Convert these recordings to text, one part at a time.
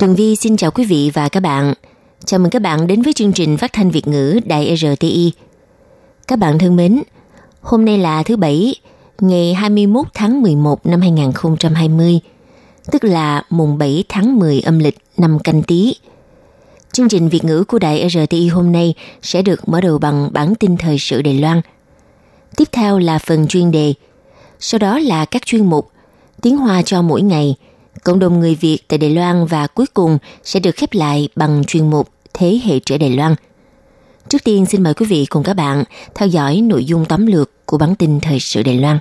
Tường Vi xin chào quý vị và các bạn. Chào mừng các bạn đến với chương trình phát thanh Việt ngữ Đài RTI. Các bạn thân mến, hôm nay là thứ Bảy, ngày 21 tháng 11 năm 2020, tức là mùng 7 tháng 10 âm lịch năm canh tí. Chương trình Việt ngữ của Đài RTI hôm nay sẽ được mở đầu bằng bản tin thời sự Đài Loan. Tiếp theo là phần chuyên đề, sau đó là các chuyên mục Tiếng Hoa cho mỗi ngày – cộng đồng người Việt tại Đài Loan và cuối cùng sẽ được khép lại bằng chuyên mục Thế hệ trẻ Đài Loan. Trước tiên xin mời quý vị cùng các bạn theo dõi nội dung tóm lược của bản tin thời sự Đài Loan.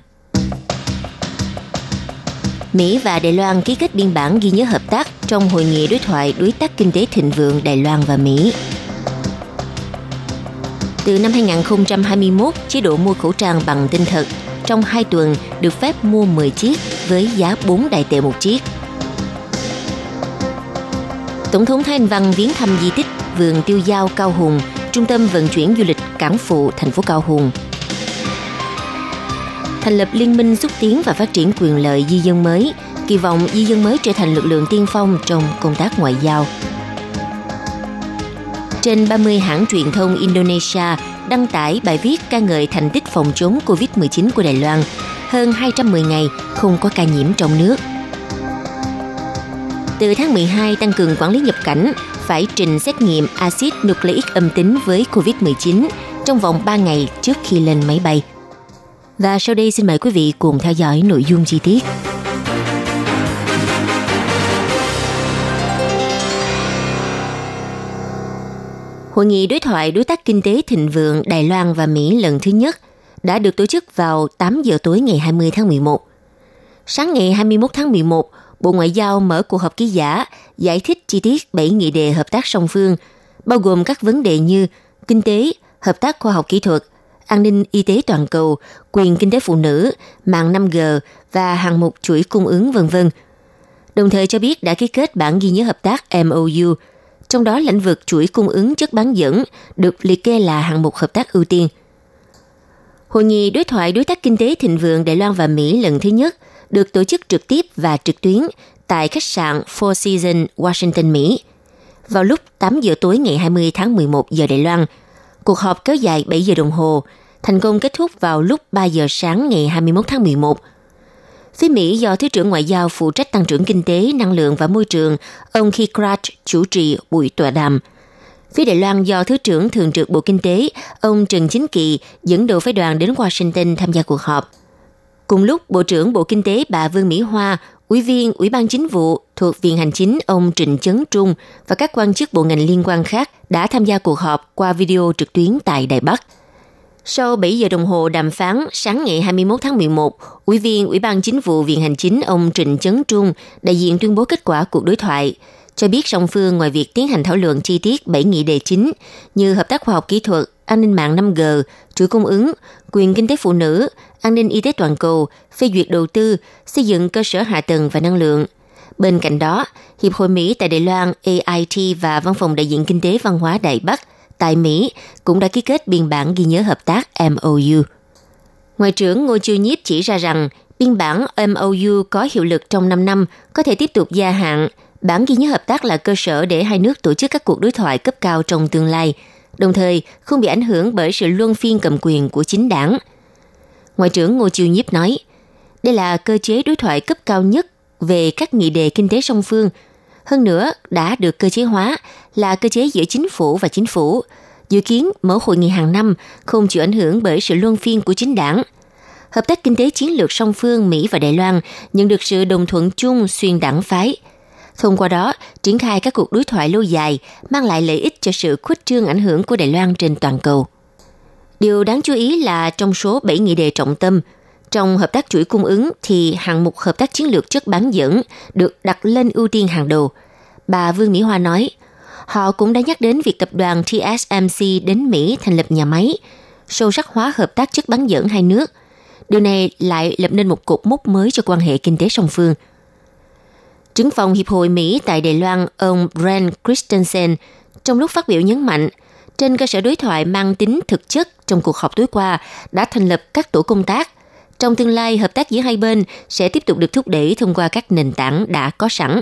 Mỹ và Đài Loan ký kết biên bản ghi nhớ hợp tác trong hội nghị đối thoại đối tác kinh tế thịnh vượng Đài Loan và Mỹ. Từ năm 2021, chế độ mua khẩu trang bằng tinh thật trong 2 tuần được phép mua 10 chiếc với giá 4 đại tệ một chiếc – Tổng thống Thái Anh Văn viếng thăm di tích vườn tiêu giao Cao Hùng, trung tâm vận chuyển du lịch cảng phụ thành phố Cao Hùng. Thành lập liên minh xúc tiến và phát triển quyền lợi di dân mới, kỳ vọng di dân mới trở thành lực lượng tiên phong trong công tác ngoại giao. Trên 30 hãng truyền thông Indonesia đăng tải bài viết ca ngợi thành tích phòng chống COVID-19 của Đài Loan, hơn 210 ngày không có ca nhiễm trong nước – từ tháng 12 tăng cường quản lý nhập cảnh, phải trình xét nghiệm axit nucleic âm tính với COVID-19 trong vòng 3 ngày trước khi lên máy bay. Và sau đây xin mời quý vị cùng theo dõi nội dung chi tiết. Hội nghị đối thoại đối tác kinh tế thịnh vượng Đài Loan và Mỹ lần thứ nhất đã được tổ chức vào 8 giờ tối ngày 20 tháng 11. Sáng ngày 21 tháng 11, Bộ Ngoại giao mở cuộc họp ký giả giải thích chi tiết 7 nghị đề hợp tác song phương, bao gồm các vấn đề như kinh tế, hợp tác khoa học kỹ thuật, an ninh y tế toàn cầu, quyền kinh tế phụ nữ, mạng 5G và hàng mục chuỗi cung ứng vân vân. Đồng thời cho biết đã ký kết bản ghi nhớ hợp tác MOU, trong đó lĩnh vực chuỗi cung ứng chất bán dẫn được liệt kê là hạng mục hợp tác ưu tiên. Hội nghị đối thoại đối tác kinh tế thịnh vượng Đài Loan và Mỹ lần thứ nhất – được tổ chức trực tiếp và trực tuyến tại khách sạn Four Seasons, Washington, Mỹ. Vào lúc 8 giờ tối ngày 20 tháng 11 giờ Đài Loan, cuộc họp kéo dài 7 giờ đồng hồ, thành công kết thúc vào lúc 3 giờ sáng ngày 21 tháng 11. Phía Mỹ do Thứ trưởng Ngoại giao phụ trách tăng trưởng kinh tế, năng lượng và môi trường, ông Keith Krach chủ trì buổi tọa đàm. Phía Đài Loan do Thứ trưởng Thường trực Bộ Kinh tế, ông Trần Chính Kỳ dẫn đầu phái đoàn đến Washington tham gia cuộc họp. Cùng lúc, Bộ trưởng Bộ Kinh tế bà Vương Mỹ Hoa, Ủy viên Ủy ban Chính vụ thuộc Viện Hành Chính ông Trịnh Chấn Trung và các quan chức bộ ngành liên quan khác đã tham gia cuộc họp qua video trực tuyến tại Đài Bắc. Sau 7 giờ đồng hồ đàm phán, sáng ngày 21 tháng 11, Ủy viên Ủy ban Chính vụ Viện Hành Chính ông Trịnh Chấn Trung đại diện tuyên bố kết quả cuộc đối thoại, cho biết song phương ngoài việc tiến hành thảo luận chi tiết 7 nghị đề chính như hợp tác khoa học kỹ thuật, an ninh mạng 5G, chuỗi cung ứng, quyền kinh tế phụ nữ, an ninh y tế toàn cầu, phê duyệt đầu tư, xây dựng cơ sở hạ tầng và năng lượng. Bên cạnh đó, Hiệp hội Mỹ tại Đài Loan AIT và Văn phòng đại diện kinh tế văn hóa Đài Bắc tại Mỹ cũng đã ký kết biên bản ghi nhớ hợp tác MOU. Ngoại trưởng Ngô Chiêu Nhiếp chỉ ra rằng biên bản MOU có hiệu lực trong 5 năm có thể tiếp tục gia hạn. Bản ghi nhớ hợp tác là cơ sở để hai nước tổ chức các cuộc đối thoại cấp cao trong tương lai, đồng thời không bị ảnh hưởng bởi sự luân phiên cầm quyền của chính đảng – Ngoại trưởng Ngô Chiêu Nhiếp nói, đây là cơ chế đối thoại cấp cao nhất về các nghị đề kinh tế song phương. Hơn nữa, đã được cơ chế hóa là cơ chế giữa chính phủ và chính phủ. Dự kiến mở hội nghị hàng năm không chịu ảnh hưởng bởi sự luân phiên của chính đảng. Hợp tác kinh tế chiến lược song phương Mỹ và Đài Loan nhận được sự đồng thuận chung xuyên đảng phái. Thông qua đó, triển khai các cuộc đối thoại lâu dài mang lại lợi ích cho sự khuếch trương ảnh hưởng của Đài Loan trên toàn cầu. Điều đáng chú ý là trong số 7 nghị đề trọng tâm, trong hợp tác chuỗi cung ứng thì hạng mục hợp tác chiến lược chất bán dẫn được đặt lên ưu tiên hàng đầu. Bà Vương Mỹ Hoa nói, họ cũng đã nhắc đến việc tập đoàn TSMC đến Mỹ thành lập nhà máy, sâu sắc hóa hợp tác chất bán dẫn hai nước. Điều này lại lập nên một cột mốc mới cho quan hệ kinh tế song phương. Trưởng phòng Hiệp hội Mỹ tại Đài Loan, ông Brent Christensen, trong lúc phát biểu nhấn mạnh, trên cơ sở đối thoại mang tính thực chất trong cuộc họp tối qua đã thành lập các tổ công tác. Trong tương lai, hợp tác giữa hai bên sẽ tiếp tục được thúc đẩy thông qua các nền tảng đã có sẵn.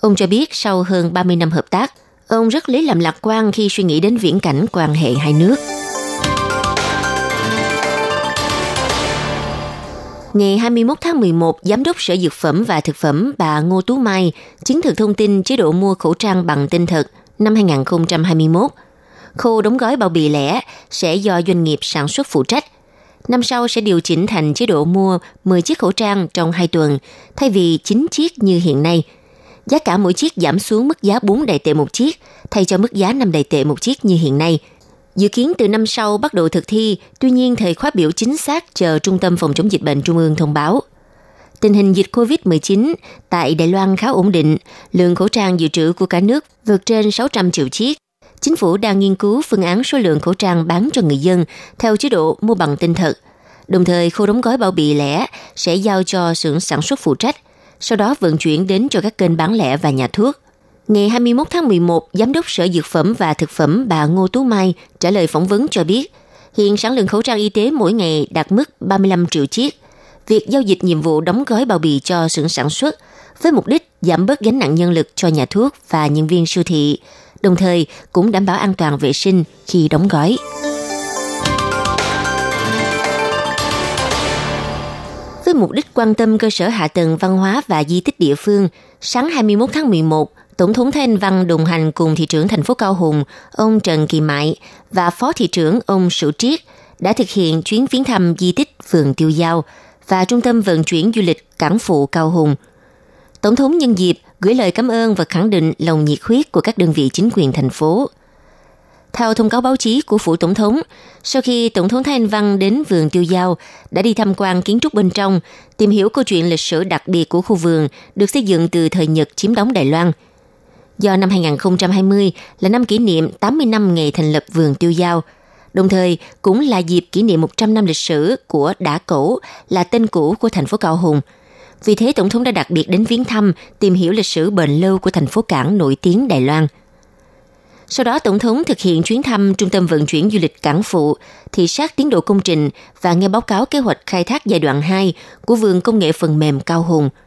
Ông cho biết sau hơn 30 năm hợp tác, ông rất lấy làm lạc quan khi suy nghĩ đến viễn cảnh quan hệ hai nước. Ngày 21 tháng 11, Giám đốc Sở Dược phẩm và Thực phẩm bà Ngô Tú Mai chứng thực thông tin chế độ mua khẩu trang bằng tinh thật năm 2021. Khâu đóng gói bao bì lẻ sẽ do doanh nghiệp sản xuất phụ trách. Năm sau sẽ điều chỉnh thành chế độ mua 10 chiếc khẩu trang trong 2 tuần, thay vì 9 chiếc như hiện nay. Giá cả mỗi chiếc giảm xuống mức giá 4 đại tệ một chiếc, thay cho mức giá 5 đại tệ một chiếc như hiện nay – Dự kiến từ năm sau bắt đầu thực thi, tuy nhiên thời khóa biểu chính xác chờ Trung tâm Phòng chống dịch bệnh Trung ương thông báo. Tình hình dịch COVID-19 tại Đài Loan khá ổn định, lượng khẩu trang dự trữ của cả nước vượt trên 600 triệu chiếc. Chính phủ đang nghiên cứu phương án số lượng khẩu trang bán cho người dân theo chế độ mua bằng tinh thật. Đồng thời, khâu đóng gói bao bì lẻ sẽ giao cho xưởng sản xuất phụ trách, sau đó vận chuyển đến cho các kênh bán lẻ và nhà thuốc. Ngày 21 tháng 11, Giám đốc Sở Dược phẩm và Thực phẩm bà Ngô Tú Mai trả lời phỏng vấn cho biết, hiện sản lượng khẩu trang y tế mỗi ngày đạt mức 35 triệu chiếc. Việc giao dịch nhiệm vụ đóng gói bao bì cho xưởng sản xuất với mục đích giảm bớt gánh nặng nhân lực cho nhà thuốc và nhân viên siêu thị, đồng thời cũng đảm bảo an toàn vệ sinh khi đóng gói. Với mục đích quan tâm cơ sở hạ tầng văn hóa và di tích địa phương, sáng 21 tháng 11, Tổng thống Thanh Văn đồng hành cùng thị trưởng thành phố Cao Hùng, ông Trần Kỳ Mại và phó thị trưởng ông Sử Triết đã thực hiện chuyến viếng thăm di tích vườn tiêu giao và trung tâm vận chuyển du lịch cảng phụ Cao Hùng. Tổng thống nhân dịp gửi lời cảm ơn và khẳng định lòng nhiệt huyết của các đơn vị chính quyền thành phố. Theo thông cáo báo chí của phủ tổng thống, sau khi tổng thống Thái Anh Văn đến vườn tiêu giao, đã đi tham quan kiến trúc bên trong, tìm hiểu câu chuyện lịch sử đặc biệt của khu vườn được xây dựng từ thời Nhật chiếm đóng Đài Loan – do năm 2020 là năm kỷ niệm 80 năm ngày thành lập vườn tiêu giao, đồng thời cũng là dịp kỷ niệm 100 năm lịch sử của Đả Cổ là tên cũ của thành phố Cao Hùng. Vì thế, Tổng thống đã đặc biệt đến viếng thăm, tìm hiểu lịch sử bền lâu của thành phố cảng nổi tiếng Đài Loan. Sau đó, Tổng thống thực hiện chuyến thăm Trung tâm Vận chuyển Du lịch Cảng Phụ, thị sát tiến độ công trình và nghe báo cáo kế hoạch khai thác giai đoạn 2 của vườn công nghệ phần mềm Cao Hùng –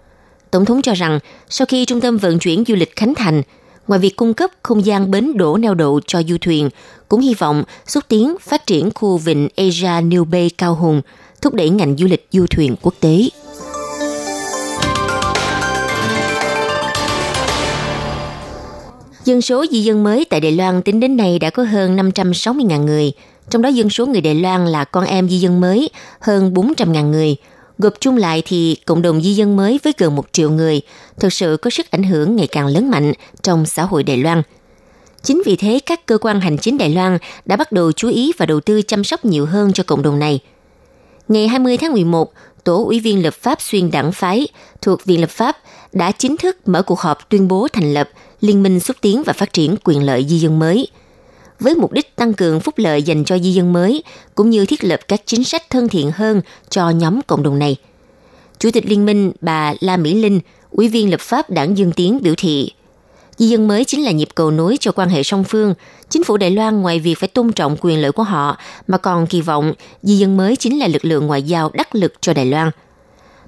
Tổng thống cho rằng sau khi trung tâm vận chuyển du lịch khánh thành, ngoài việc cung cấp không gian bến đổ neo đậu cho du thuyền, cũng hy vọng xúc tiến phát triển khu vịnh Asia New Bay Cao Hùng, thúc đẩy ngành du lịch du thuyền quốc tế. Dân số di dân mới tại Đài Loan tính đến nay đã có hơn 560.000 người, trong đó dân số người Đài Loan là con em di dân mới hơn 400.000 người – Gộp chung lại thì cộng đồng di dân mới với gần một triệu người thực sự có sức ảnh hưởng ngày càng lớn mạnh trong xã hội Đài Loan. Chính vì thế, các cơ quan hành chính Đài Loan đã bắt đầu chú ý và đầu tư chăm sóc nhiều hơn cho cộng đồng này. Ngày 20 tháng 11, Tổ ủy viên lập pháp xuyên đảng phái thuộc Viện Lập pháp đã chính thức mở cuộc họp tuyên bố thành lập Liên minh xúc tiến và phát triển quyền lợi di dân mới – với mục đích tăng cường phúc lợi dành cho di dân mới, cũng như thiết lập các chính sách thân thiện hơn cho nhóm cộng đồng này. Chủ tịch Liên minh bà La Mỹ Linh, Ủy viên lập pháp đảng Dương Tiến biểu thị, di dân mới chính là nhịp cầu nối cho quan hệ song phương. Chính phủ Đài Loan ngoài việc phải tôn trọng quyền lợi của họ, mà còn kỳ vọng di dân mới chính là lực lượng ngoại giao đắc lực cho Đài Loan.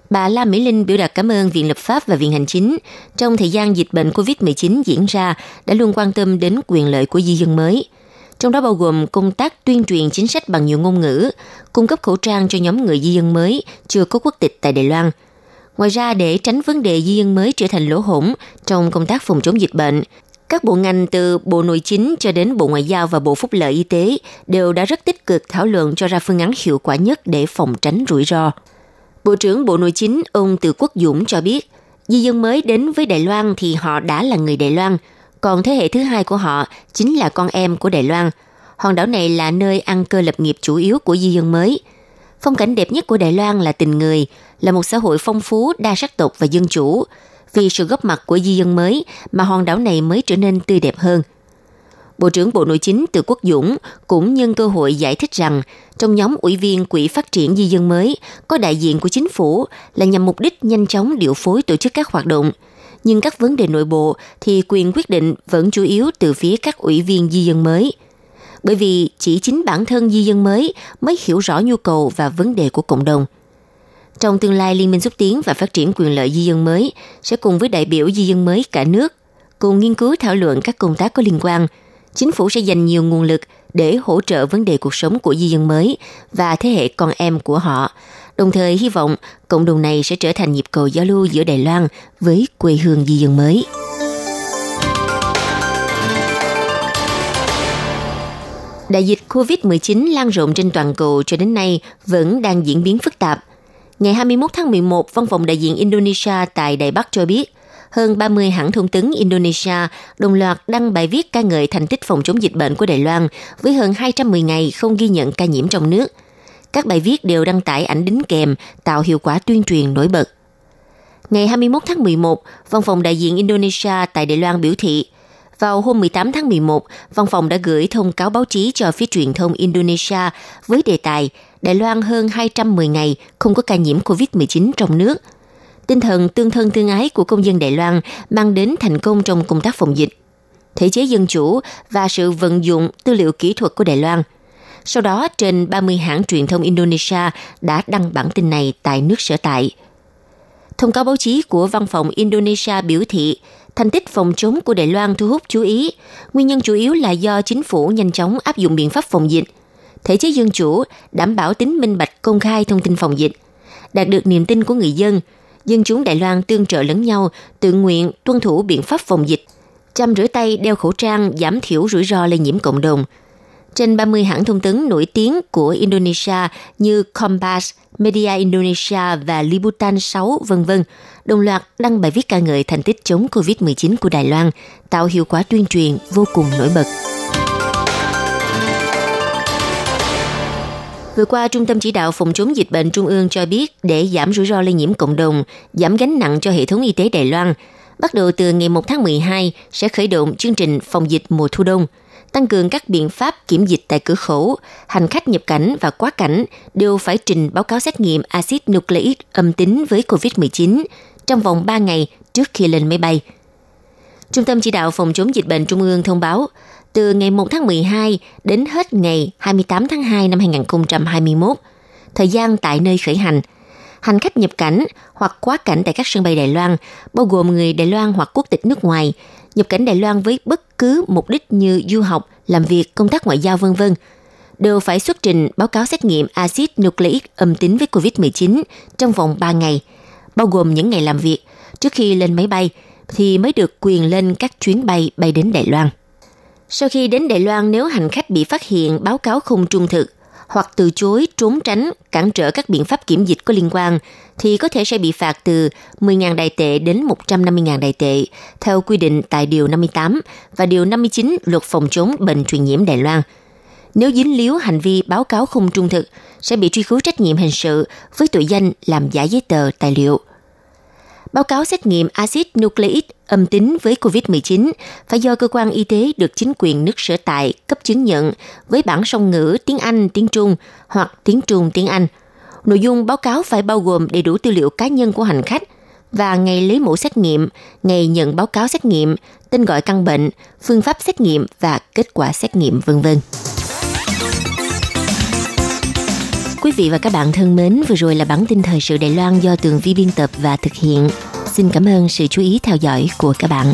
Bà La Mỹ Linh biểu đạt cảm ơn Viện Lập pháp và Viện Hành Chính trong thời gian dịch bệnh COVID-19 diễn ra đã luôn quan tâm đến quyền lợi của di dân mới – trong đó bao gồm công tác tuyên truyền chính sách bằng nhiều ngôn ngữ, cung cấp khẩu trang cho nhóm người di dân mới chưa có quốc tịch tại Đài Loan. Ngoài ra, để tránh vấn đề di dân mới trở thành lỗ hổng trong công tác phòng chống dịch bệnh, các bộ ngành từ Bộ Nội chính cho đến Bộ Ngoại giao và Bộ Phúc lợi Y tế đều đã rất tích cực thảo luận cho ra phương án hiệu quả nhất để phòng tránh rủi ro. Bộ trưởng Bộ Nội chính ông Từ Quốc Dũng cho biết, di dân mới đến với Đài Loan thì họ đã là người Đài Loan – còn thế hệ thứ hai của họ chính là con em của Đài Loan. Hòn đảo này là nơi ăn cơ lập nghiệp chủ yếu của di dân mới. Phong cảnh đẹp nhất của Đài Loan là tình người, là một xã hội phong phú, đa sắc tộc và dân chủ. Vì sự góp mặt của di dân mới mà hòn đảo này mới trở nên tươi đẹp hơn. Bộ trưởng Bộ Nội chính Từ Quốc Dũng cũng nhân cơ hội giải thích rằng trong nhóm ủy viên Quỹ phát triển di dân mới có đại diện của chính phủ là nhằm mục đích nhanh chóng điều phối tổ chức các hoạt động. Nhưng các vấn đề nội bộ thì quyền quyết định vẫn chủ yếu từ phía các ủy viên di dân mới. Bởi vì chỉ chính bản thân di dân mới mới hiểu rõ nhu cầu và vấn đề của cộng đồng – trong tương lai, Liên minh xúc tiến và phát triển quyền lợi di dân mới sẽ cùng với đại biểu di dân mới cả nước cùng nghiên cứu thảo luận các công tác có liên quan. Chính phủ sẽ dành nhiều nguồn lực để hỗ trợ vấn đề cuộc sống của di dân mới và thế hệ con em của họ. Đồng thời hy vọng cộng đồng này sẽ trở thành nhịp cầu giao lưu giữa Đài Loan với quê hương di dân mới. Đại dịch COVID-19 lan rộng trên toàn cầu cho đến nay vẫn đang diễn biến phức tạp – Ngày 21 tháng 11, Văn phòng đại diện Indonesia tại Đài Bắc cho biết, hơn 30 hãng thông tấn Indonesia đồng loạt đăng bài viết ca ngợi thành tích phòng chống dịch bệnh của Đài Loan với hơn 210 ngày không ghi nhận ca nhiễm trong nước. Các bài viết đều đăng tải ảnh đính kèm, tạo hiệu quả tuyên truyền nổi bật. Ngày 21 tháng 11, Văn phòng đại diện Indonesia tại Đài Loan biểu thị, vào hôm 18 tháng 11, văn phòng đã gửi thông cáo báo chí cho phía truyền thông Indonesia với đề tài Đài Loan hơn 210 ngày không có ca nhiễm COVID-19 trong nước. Tinh thần tương thân tương ái của công dân Đài Loan mang đến thành công trong công tác phòng dịch. Thể chế dân chủ và sự vận dụng tư liệu kỹ thuật của Đài Loan. Sau đó, trên 30 hãng truyền thông Indonesia đã đăng bản tin này tại nước sở tại. Thông cáo báo chí của văn phòng Indonesia biểu thị thành tích phòng chống của Đài Loan thu hút chú ý. Nguyên nhân chủ yếu là do chính phủ nhanh chóng áp dụng biện pháp phòng dịch, thể chế dân chủ, đảm bảo tính minh bạch công khai thông tin phòng dịch, đạt được niềm tin của người dân. Dân chúng Đài Loan tương trợ lẫn nhau, tự nguyện tuân thủ biện pháp phòng dịch, chăm rửa tay, đeo khẩu trang, giảm thiểu rủi ro lây nhiễm cộng đồng. Trên 30 hãng thông tấn nổi tiếng của Indonesia như Kompas, Media Indonesia và Liputan 6 vân vân đồng loạt đăng bài viết ca ngợi thành tích chống COVID-19 của Đài Loan, tạo hiệu quả tuyên truyền vô cùng nổi bật. Vừa qua, Trung tâm Chỉ đạo Phòng chống dịch bệnh Trung ương cho biết để giảm rủi ro lây nhiễm cộng đồng, giảm gánh nặng cho hệ thống y tế Đài Loan, bắt đầu từ ngày 1 tháng 12 sẽ khởi động chương trình phòng dịch mùa thu đông, tăng cường các biện pháp kiểm dịch tại cửa khẩu, hành khách nhập cảnh và quá cảnh đều phải trình báo cáo xét nghiệm axit nucleic âm tính với COVID-19 trong vòng 3 ngày trước khi lên máy bay. Trung tâm chỉ đạo phòng chống dịch bệnh Trung ương thông báo, từ ngày 1 tháng 12 đến hết ngày 28 tháng 2 năm 2021, thời gian tại nơi khởi hành, hành khách nhập cảnh hoặc quá cảnh tại các sân bay Đài Loan, bao gồm người Đài Loan hoặc quốc tịch nước ngoài, nhập cảnh Đài Loan với bất cứ mục đích như du học, làm việc, công tác ngoại giao vân vân đều phải xuất trình báo cáo xét nghiệm axit nucleic âm tính với COVID-19 trong vòng 3 ngày, bao gồm những ngày làm việc trước khi lên máy bay thì mới được quyền lên các chuyến bay bay đến Đài Loan. Sau khi đến Đài Loan, nếu hành khách bị phát hiện báo cáo không trung thực hoặc từ chối trốn tránh, cản trở các biện pháp kiểm dịch có liên quan, thì có thể sẽ bị phạt từ 10.000 đài tệ đến 150.000 đài tệ, theo quy định tại Điều 58 và Điều 59 Luật Phòng chống bệnh truyền nhiễm Đài Loan. Nếu dính líu hành vi báo cáo không trung thực, sẽ bị truy cứu trách nhiệm hình sự với tội danh làm giả giấy tờ tài liệu. Báo cáo xét nghiệm axit nucleic âm tính với COVID-19 phải do cơ quan y tế được chính quyền nước sở tại cấp chứng nhận với bản song ngữ tiếng Anh, tiếng Trung hoặc tiếng Trung, tiếng Anh. Nội dung báo cáo phải bao gồm đầy đủ tư liệu cá nhân của hành khách và ngày lấy mẫu xét nghiệm, ngày nhận báo cáo xét nghiệm, tên gọi căn bệnh, phương pháp xét nghiệm và kết quả xét nghiệm vân vân. Quý vị và các bạn thân mến, vừa rồi là bản tin thời sự Đài Loan do Tường Vi biên tập và thực hiện. Xin cảm ơn sự chú ý theo dõi của các bạn.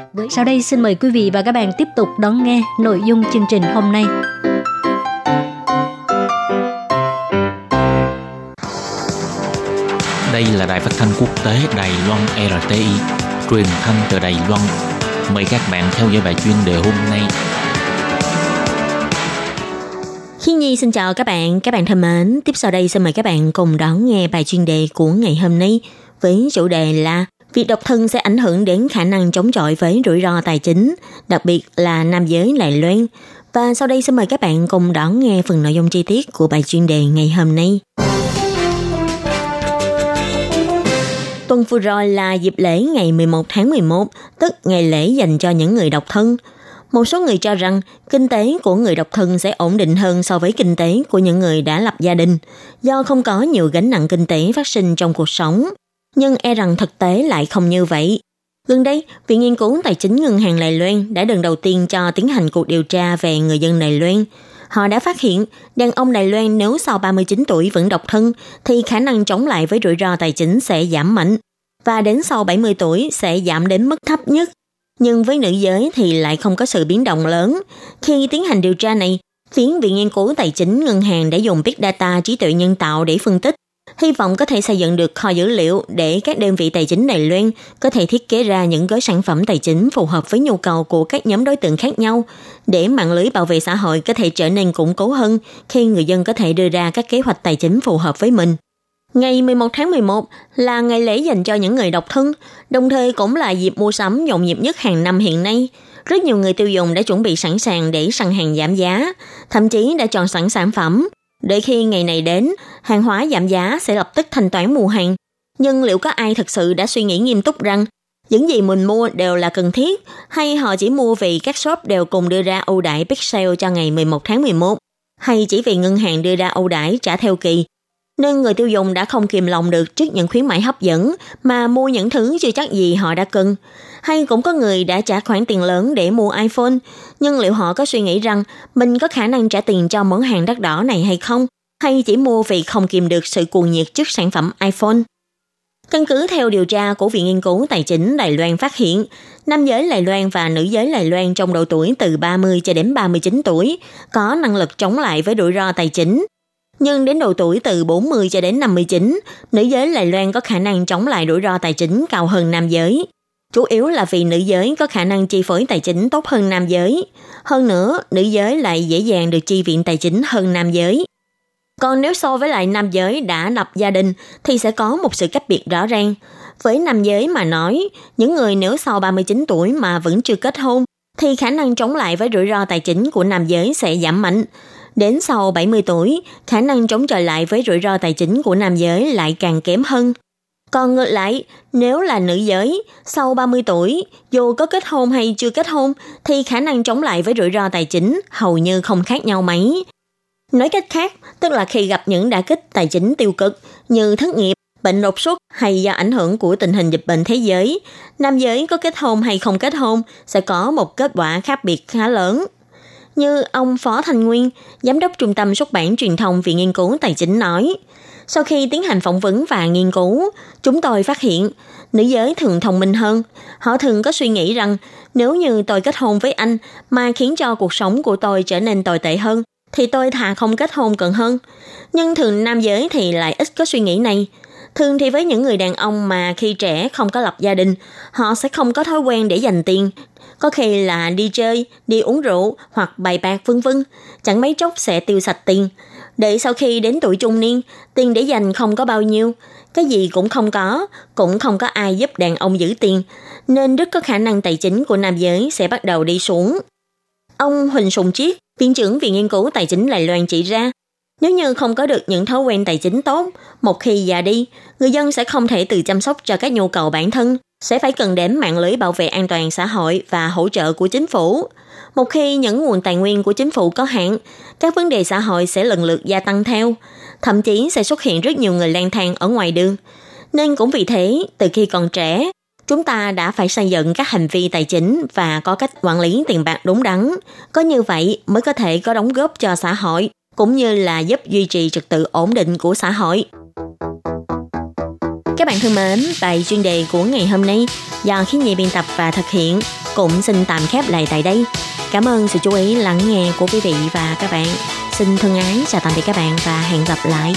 Sau đây xin mời quý vị và các bạn tiếp tục đón nghe nội dung chương trình hôm nay. Đây là đài phát thanh quốc tế Đài Loan RTI, truyền thanh từ Đài Loan. Mời các bạn theo dõi bài chuyên đề hôm nay. Khi Nhi xin chào các bạn, các bạn thân mến. Tiếp sau đây xin mời các bạn cùng đón nghe bài chuyên đề của ngày hôm nay với chủ đề là Việc độc thân sẽ ảnh hưởng đến khả năng chống chọi với rủi ro tài chính, đặc biệt là nam giới lại Loan. Và sau đây xin mời các bạn cùng đón nghe phần nội dung chi tiết của bài chuyên đề ngày hôm nay. Tuần vừa rồi là dịp lễ ngày 11 tháng 11, tức ngày lễ dành cho những người độc thân. Một số người cho rằng kinh tế của người độc thân sẽ ổn định hơn so với kinh tế của những người đã lập gia đình, do không có nhiều gánh nặng kinh tế phát sinh trong cuộc sống. Nhưng e rằng thực tế lại không như vậy. Gần đây, Viện Nghiên cứu Tài chính Ngân hàng Đài Loan đã lần đầu tiên cho tiến hành cuộc điều tra về người dân Đài Loan. Họ đã phát hiện, đàn ông Đài Loan nếu sau 39 tuổi vẫn độc thân, thì khả năng chống lại với rủi ro tài chính sẽ giảm mạnh, và đến sau 70 tuổi sẽ giảm đến mức thấp nhất. Nhưng với nữ giới thì lại không có sự biến động lớn. Khi tiến hành điều tra này, phiến Viện Nghiên cứu Tài chính Ngân hàng đã dùng Big Data trí tuệ nhân tạo để phân tích hy vọng có thể xây dựng được kho dữ liệu để các đơn vị tài chính Đài Loan có thể thiết kế ra những gói sản phẩm tài chính phù hợp với nhu cầu của các nhóm đối tượng khác nhau, để mạng lưới bảo vệ xã hội có thể trở nên củng cố hơn khi người dân có thể đưa ra các kế hoạch tài chính phù hợp với mình. Ngày 11 tháng 11 là ngày lễ dành cho những người độc thân, đồng thời cũng là dịp mua sắm nhộn nhịp nhất hàng năm hiện nay. Rất nhiều người tiêu dùng đã chuẩn bị sẵn sàng để săn hàng giảm giá, thậm chí đã chọn sẵn sản phẩm để khi ngày này đến, hàng hóa giảm giá sẽ lập tức thanh toán mua hàng. Nhưng liệu có ai thực sự đã suy nghĩ nghiêm túc rằng những gì mình mua đều là cần thiết hay họ chỉ mua vì các shop đều cùng đưa ra ưu đãi big sale cho ngày 11 tháng 11 hay chỉ vì ngân hàng đưa ra ưu đãi trả theo kỳ nên người tiêu dùng đã không kìm lòng được trước những khuyến mãi hấp dẫn mà mua những thứ chưa chắc gì họ đã cần. Hay cũng có người đã trả khoản tiền lớn để mua iPhone, nhưng liệu họ có suy nghĩ rằng mình có khả năng trả tiền cho món hàng đắt đỏ này hay không? Hay chỉ mua vì không kìm được sự cuồng nhiệt trước sản phẩm iPhone? Căn cứ theo điều tra của Viện Nghiên cứu Tài chính Đài Loan phát hiện, nam giới Đài Loan và nữ giới Đài Loan trong độ tuổi từ 30 cho đến 39 tuổi có năng lực chống lại với rủi ro tài chính nhưng đến độ tuổi từ 40 cho đến 59, nữ giới Đài Loan có khả năng chống lại rủi ro tài chính cao hơn nam giới. Chủ yếu là vì nữ giới có khả năng chi phối tài chính tốt hơn nam giới. Hơn nữa, nữ giới lại dễ dàng được chi viện tài chính hơn nam giới. Còn nếu so với lại nam giới đã lập gia đình thì sẽ có một sự cách biệt rõ ràng. Với nam giới mà nói, những người nếu sau 39 tuổi mà vẫn chưa kết hôn thì khả năng chống lại với rủi ro tài chính của nam giới sẽ giảm mạnh. Đến sau 70 tuổi, khả năng chống chọi lại với rủi ro tài chính của nam giới lại càng kém hơn. Còn ngược lại, nếu là nữ giới, sau 30 tuổi, dù có kết hôn hay chưa kết hôn, thì khả năng chống lại với rủi ro tài chính hầu như không khác nhau mấy. Nói cách khác, tức là khi gặp những đả kích tài chính tiêu cực như thất nghiệp, bệnh đột xuất hay do ảnh hưởng của tình hình dịch bệnh thế giới, nam giới có kết hôn hay không kết hôn sẽ có một kết quả khác biệt khá lớn như ông Phó Thành Nguyên, Giám đốc Trung tâm xuất bản truyền thông Viện Nghiên cứu Tài chính nói. Sau khi tiến hành phỏng vấn và nghiên cứu, chúng tôi phát hiện nữ giới thường thông minh hơn. Họ thường có suy nghĩ rằng nếu như tôi kết hôn với anh mà khiến cho cuộc sống của tôi trở nên tồi tệ hơn, thì tôi thà không kết hôn cần hơn. Nhưng thường nam giới thì lại ít có suy nghĩ này. Thường thì với những người đàn ông mà khi trẻ không có lập gia đình, họ sẽ không có thói quen để dành tiền có khi là đi chơi, đi uống rượu hoặc bày bạc vân vân, chẳng mấy chốc sẽ tiêu sạch tiền. Để sau khi đến tuổi trung niên, tiền để dành không có bao nhiêu, cái gì cũng không có, cũng không có ai giúp đàn ông giữ tiền, nên rất có khả năng tài chính của nam giới sẽ bắt đầu đi xuống. Ông Huỳnh Sùng Chiết, viện trưởng Viện Nghiên cứu Tài chính Đài Loan chỉ ra, nếu như không có được những thói quen tài chính tốt, một khi già đi, người dân sẽ không thể tự chăm sóc cho các nhu cầu bản thân, sẽ phải cần đến mạng lưới bảo vệ an toàn xã hội và hỗ trợ của chính phủ. Một khi những nguồn tài nguyên của chính phủ có hạn, các vấn đề xã hội sẽ lần lượt gia tăng theo, thậm chí sẽ xuất hiện rất nhiều người lang thang ở ngoài đường. Nên cũng vì thế, từ khi còn trẻ, chúng ta đã phải xây dựng các hành vi tài chính và có cách quản lý tiền bạc đúng đắn. Có như vậy mới có thể có đóng góp cho xã hội, cũng như là giúp duy trì trật tự ổn định của xã hội. Các bạn thân mến, bài chuyên đề của ngày hôm nay do khi nhị biên tập và thực hiện cũng xin tạm khép lại tại đây. Cảm ơn sự chú ý lắng nghe của quý vị và các bạn. Xin thân ái chào tạm biệt các bạn và hẹn gặp lại.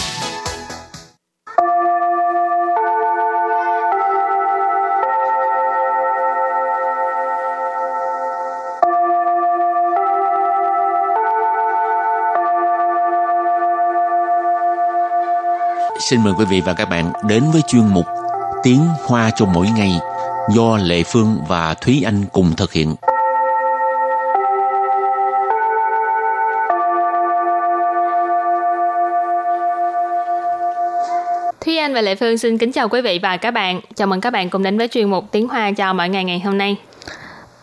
Xin mời quý vị và các bạn đến với chuyên mục Tiếng Hoa cho mỗi ngày do Lệ Phương và Thúy Anh cùng thực hiện. Thúy Anh và Lệ Phương xin kính chào quý vị và các bạn. Chào mừng các bạn cùng đến với chuyên mục Tiếng Hoa cho mỗi ngày ngày hôm nay.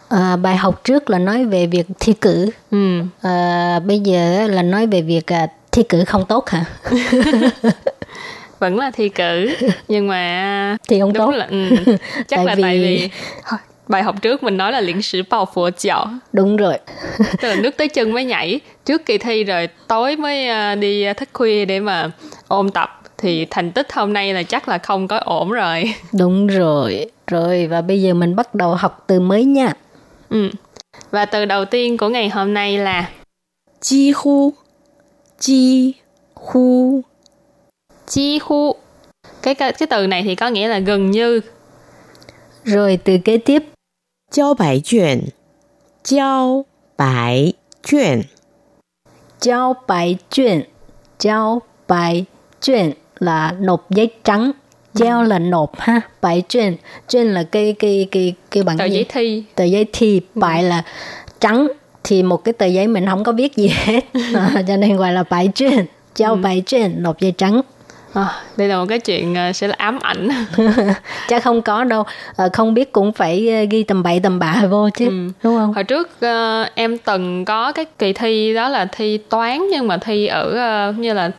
À, bài học trước là nói về việc thi cử. Ừ. À, bây giờ là nói về việc à, thi cử không tốt hả? Vẫn là thi cử nhưng mà Thì không đúng tốt. là ừ, chắc Tại là vì- tại vì bài học trước mình nói là liễn sử bao phủ chợ Đúng rồi. tức là nước tới chân mới nhảy trước kỳ thi rồi tối mới à, đi thức khuya để mà ôn tập thì thành tích hôm nay là chắc là không có ổn rồi Đúng rồi. Rồi và bây giờ mình bắt đầu học từ mới nha. ừ. và từ đầu tiên của ngày hôm nay là 几乎，chi khu chi khu cái cái cái từ này thì có nghĩa là gần như. Rồi từ kế tiếp. Giao bài chuyển. Giao bài chuyển. Giao bài chuyển. Giao bài chuyển là nộp giấy trắng. Giao là nộp ha bài chuyển. Chuyển là cái cái cái cái bản tờ giấy thi. Tờ giấy thi. Bài là trắng thì một cái tờ giấy mình không có viết gì hết. À, cho nên gọi là bài chuyên giao bài chuyên nộp giấy trắng. À, đây là một cái chuyện à, sẽ là ám ảnh. Chắc không có đâu. Ờ, không biết cũng phải ờ, ghi tầm bậy tầm bạ vô chứ Ừ. đúng không? Hồi trước ờ, em từng có cái kỳ thi đó là thi toán nhưng mà thi ở ờ, như là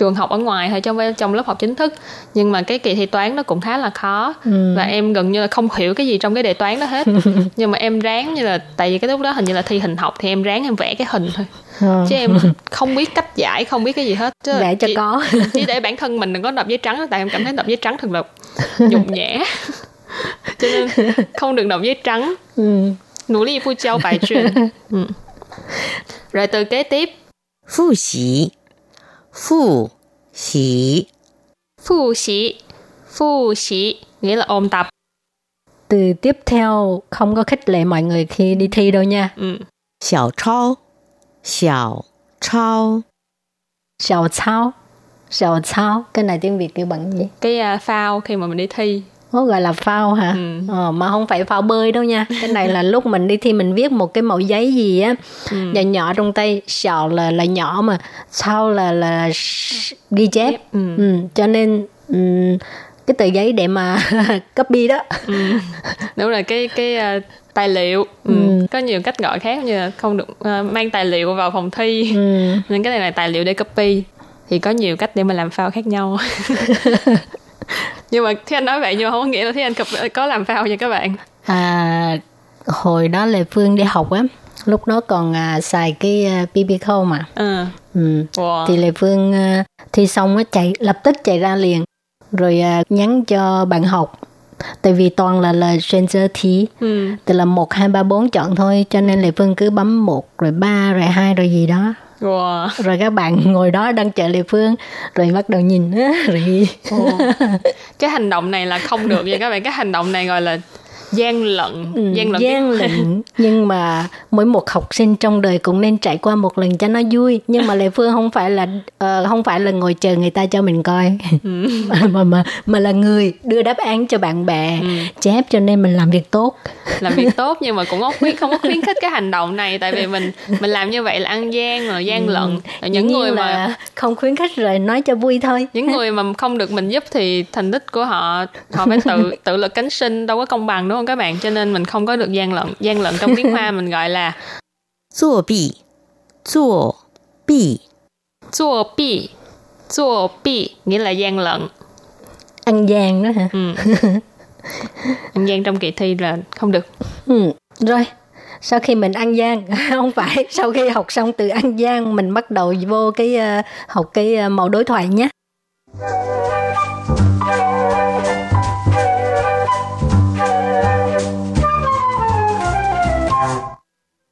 trường học ở ngoài thôi trong trong lớp học chính thức. Nhưng mà cái kỳ thi toán nó cũng khá là khó. Ừ. và em gần như là không hiểu cái gì trong cái đề toán đó hết. Nhưng mà em ráng như là tại vì cái lúc đó hình như là thi hình học thì em ráng em vẽ cái hình thôi. Ờ. chứ em không biết cách giải không biết cái gì hết. Chứ vẽ cho chỉ, có. chỉ để bản thân mình đừng có nộp giấy trắng tại em cảm thấy nộp giấy trắng thật là nhục nhã. Cho nên không được nộp giấy trắng. Ừ. nỗ lực phu trao bài truyền. Ừ. rồi từ kế tiếp. 复习，Phụ xỉ Phụ xỉ Phụ xỉ nghĩa là ôn tập. Từ tiếp theo không có khích lệ mọi người khi đi thi đâu nha. Ừ. Xiao trao Xiao trao Xiao trao Xiao trao Cái này tiếng Việt kêu bằng gì? Cái uh, phao khi mà mình đi thi nó gọi là phao hả? Ừ. Ờ, mà không phải phao bơi đâu nha. Cái này là lúc mình đi thi mình viết một cái mẫu giấy gì á, Ừ. nhỏ nhỏ trong tay, sào là là nhỏ mà, sao là là ghi chép. Ừ. Ừ, cho nên ừm, cái tờ giấy để mà copy đó. ừ. đúng rồi cái cái uh, tài liệu ừ. Ừ. có nhiều cách gọi khác như là không được uh, mang tài liệu vào phòng thi Ừ. nên cái này là tài liệu để copy thì có nhiều cách để mà làm phao khác nhau nhưng mà khi anh nói vậy nhưng mà không có nghĩa là khi anh copy, có làm phao nha các bạn À, hồi đó Lê Phương đi học á, lúc đó còn à, xài cái à, BB mà. ừ. Ừ. wow. thì Lê Phương ờ, thi xong á chạy lập tức chạy ra liền rồi ờ, nhắn cho bạn học tại vì toàn là là censor thi ừ. tức là một hai ba bốn chọn thôi cho nên Lê Phương cứ bấm một rồi ba rồi hai rồi gì đó wow. rồi các bạn ngồi đó đang chờ Lê Phương rồi bắt đầu nhìn rồi cái hành động này là không được nha các bạn. Cái hành động này gọi là gian lận Ừ, gian lận gian tiếng Hoa. lận nhưng mà mỗi một học sinh trong đời cũng nên trải qua một lần cho nó vui. Nhưng mà Lê Phương không phải là ờ, không phải là ngồi chờ người ta cho mình coi. Ừ. mà, mà mà là người đưa đáp án cho bạn bè Ừ. chép cho nên mình làm việc tốt. Làm việc tốt nhưng mà cũng không khuyến không có khuyến khích cái hành động này tại vì mình mình làm như vậy là ăn gian là gian lận. Những Dĩ nhiên người mà không khuyến khích rồi nói cho vui thôi. những người mà không được mình giúp thì thành tích của họ họ phải tự tự lực cánh sinh đâu có công bằng đúng không không các bạn cho nên mình không có được gian lận gian lận trong tiếng hoa mình gọi là Zuo bì Zuo bì Zuo bì Zuo bì nghĩa là gian lận. Ăn gian đó hả? Ừ. ăn gian trong kỳ thi là không được. Ừ. rồi sau khi mình ăn gian không phải sau khi học xong từ ăn gian mình bắt đầu vô cái uh, học cái ờ, uh, mẫu đối thoại nhé.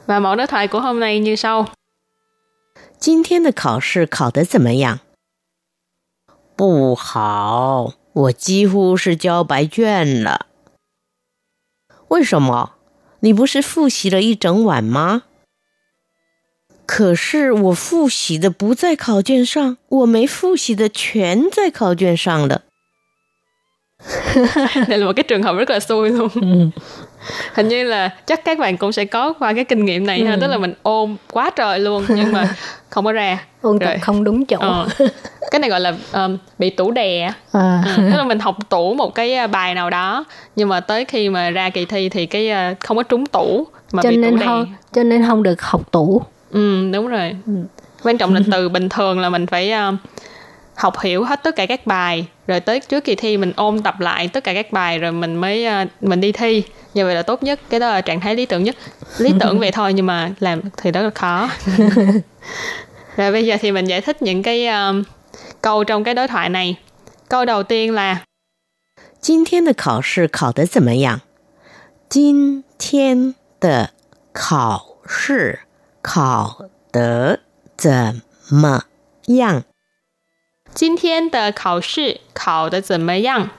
và mẫu đối thoại của hôm nay như sau 今天的考试考得怎么样？不好，我几乎是交白卷了。为什么？你不是复习了一整晚吗？ 可是我复习的不在考卷上，我没复习的全在考卷上了。 đây là một cái trường hợp rất là xui luôn Ừ. hình như là chắc các bạn cũng sẽ có qua cái kinh nghiệm này ha. Ừ. tức là mình ôm quá trời luôn nhưng mà không có ra. Ôn tập không đúng chỗ. Ờ. cái này gọi là um, bị tủ đè. À. Ừ, tức là mình học tủ một cái uh, bài nào đó nhưng mà tới khi mà ra kỳ thi thì cái uh, không có trúng tủ mà cho bị nên tủ đè. không cho nên không được học tủ. Ừ, đúng rồi. Quan trọng là từ bình thường là mình phải uh, học hiểu hết tất cả các bài rồi tới trước kỳ thi mình ôn tập lại tất cả các bài rồi mình mới uh, mình đi thi như vậy là tốt nhất cái đó là trạng thái lý tưởng nhất lý tưởng vậy thôi nhưng mà làm thì rất là khó rồi bây giờ thì mình giải thích những cái um, câu trong cái đối thoại này câu đầu tiên là 今天的考试考得怎么样？今天的考试考得怎么样？ 今天的考试考得怎么样？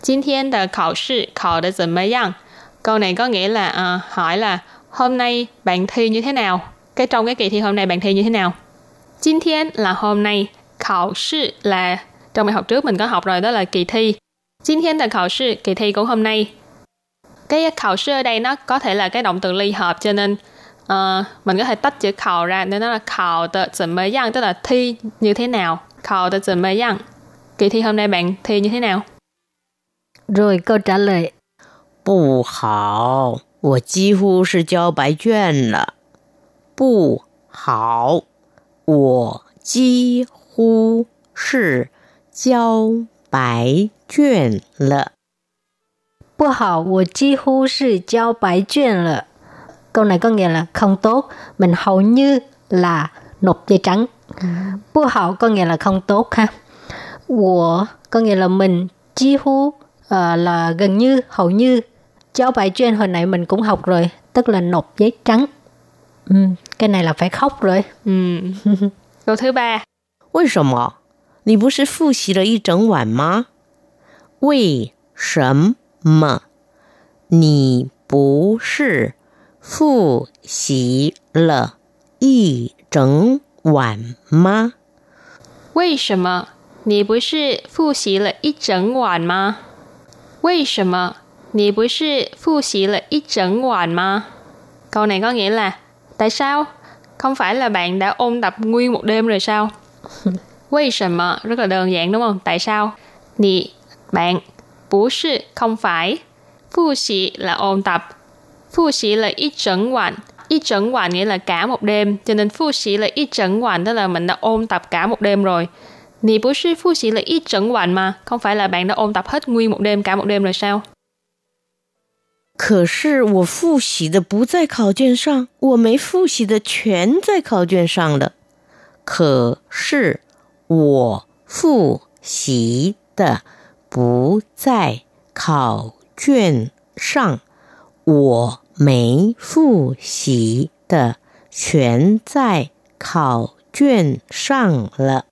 今天的考试考得怎么样？Câu này có nghĩa là à, hỏi là hôm nay bạn thi như thế nào? Cái trong cái kỳ thi hôm nay bạn thi như thế nào? 今天 là hôm nay, khảo sư là trong bài học trước mình có học rồi đó là kỳ thi. 今天的考试 kỳ thi của hôm nay. Cái khảo sư ở đây nó có thể là cái động từ ly hợp cho nên ờ, mình có thể tách chữ khảo ra nên nó là khảo tờ怎么样tức là thi như thế nào. Khảo tờ 怎么样 Kỳ thi hôm nay bạn thi như thế nào? rồi câu trả lời 不好，我几乎是交白卷了。不好，我几乎是交白卷了。 不好我几乎是交白卷了 câu này có nghĩa là không tốt mình hầu như là nộp giấy trắng 不好 có nghĩa là không tốt ha 我 có nghĩa là mình chi hu ờ, là gần như hầu như giao bài chuyên hồi nãy mình cũng học rồi tức là nộp giấy trắng ừ, cái này là phải khóc rồi Ừ. Câu thứ ba 为什么？你不是复习了一整晚吗？为什么？你不是复习了一整晚 吗？为什么你不是复习了一整晚吗？为什么你不是复习了一整晚吗？Câu này có nghĩa là Tại sao? Không phải là bạn đã ôn tập nguyên một đêm rồi sao? Vì sao Rất là đơn giản đúng không? Tại sao? Nì, bạn. Bú sư, không phải. Phu sĩ là ôn tập. Phu sĩ là ít整晚. Ít整晚nghĩa là cả một đêm. Cho nên phu sĩ là ít 整晚 tức là mình đã ôn tập cả một đêm rồi. Nì bú sư phu sĩ là ít 整晚 mà. Không phải là bạn đã ôn tập hết nguyên một đêm, cả một đêm rồi sao? 可是我复习的不在考卷上，我没复习的全在考卷上了。可是我复习的不在考卷上，我 没复习的全在考卷上了。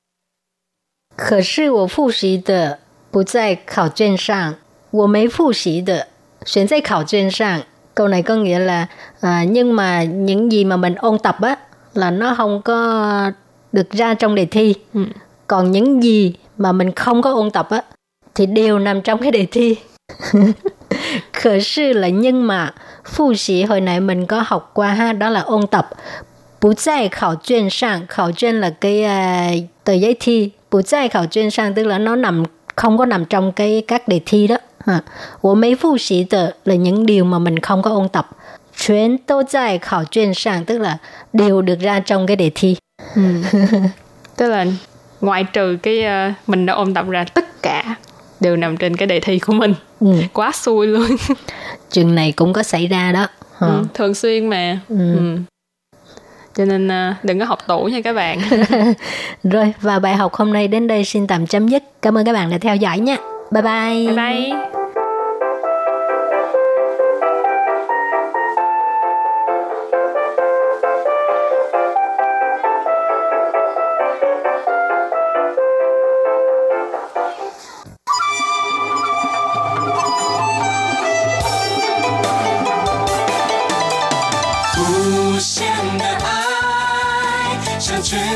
可是我复习的不在考卷上，我没复习的选在考卷上. Câu này có nghĩa là à, nhưng mà những gì mà mình ôn tập á là nó không có được ra trong đề thi. Ừ. Còn những gì mà mình không có ôn tập á thì đều nằm trong cái đề thi. Khởi sư là nhưng mà Phụ sĩ hồi nãy mình có học qua ha, đó là ôn tập. Bú tại khảo chuyên sang, khảo chuyên là cái uh, tờ giấy thi. Bú tại khảo chuyên sang tức là nó nằm không có nằm trong cái các đề thi đó. Ha. Wo mấy phụ sĩ tờ là những điều mà mình không có ôn tập. Chuyên tô tại khảo chuyên sang tức là đều được ra trong cái đề thi. Ừ. tức là ngoại trừ cái uh, mình đã ôn tập ra tất cả đều nằm trên cái đề thi của mình. Ừ. Quá xui luôn. Trường này cũng có xảy ra đó. Ừ, thường xuyên mà. Ừ. Cho nên ờ, đừng có học tủ nha các bạn. Rồi và bài học hôm nay đến đây xin tạm chấm dứt. Cảm ơn các bạn đã theo dõi nha. Bye bye. bye bye.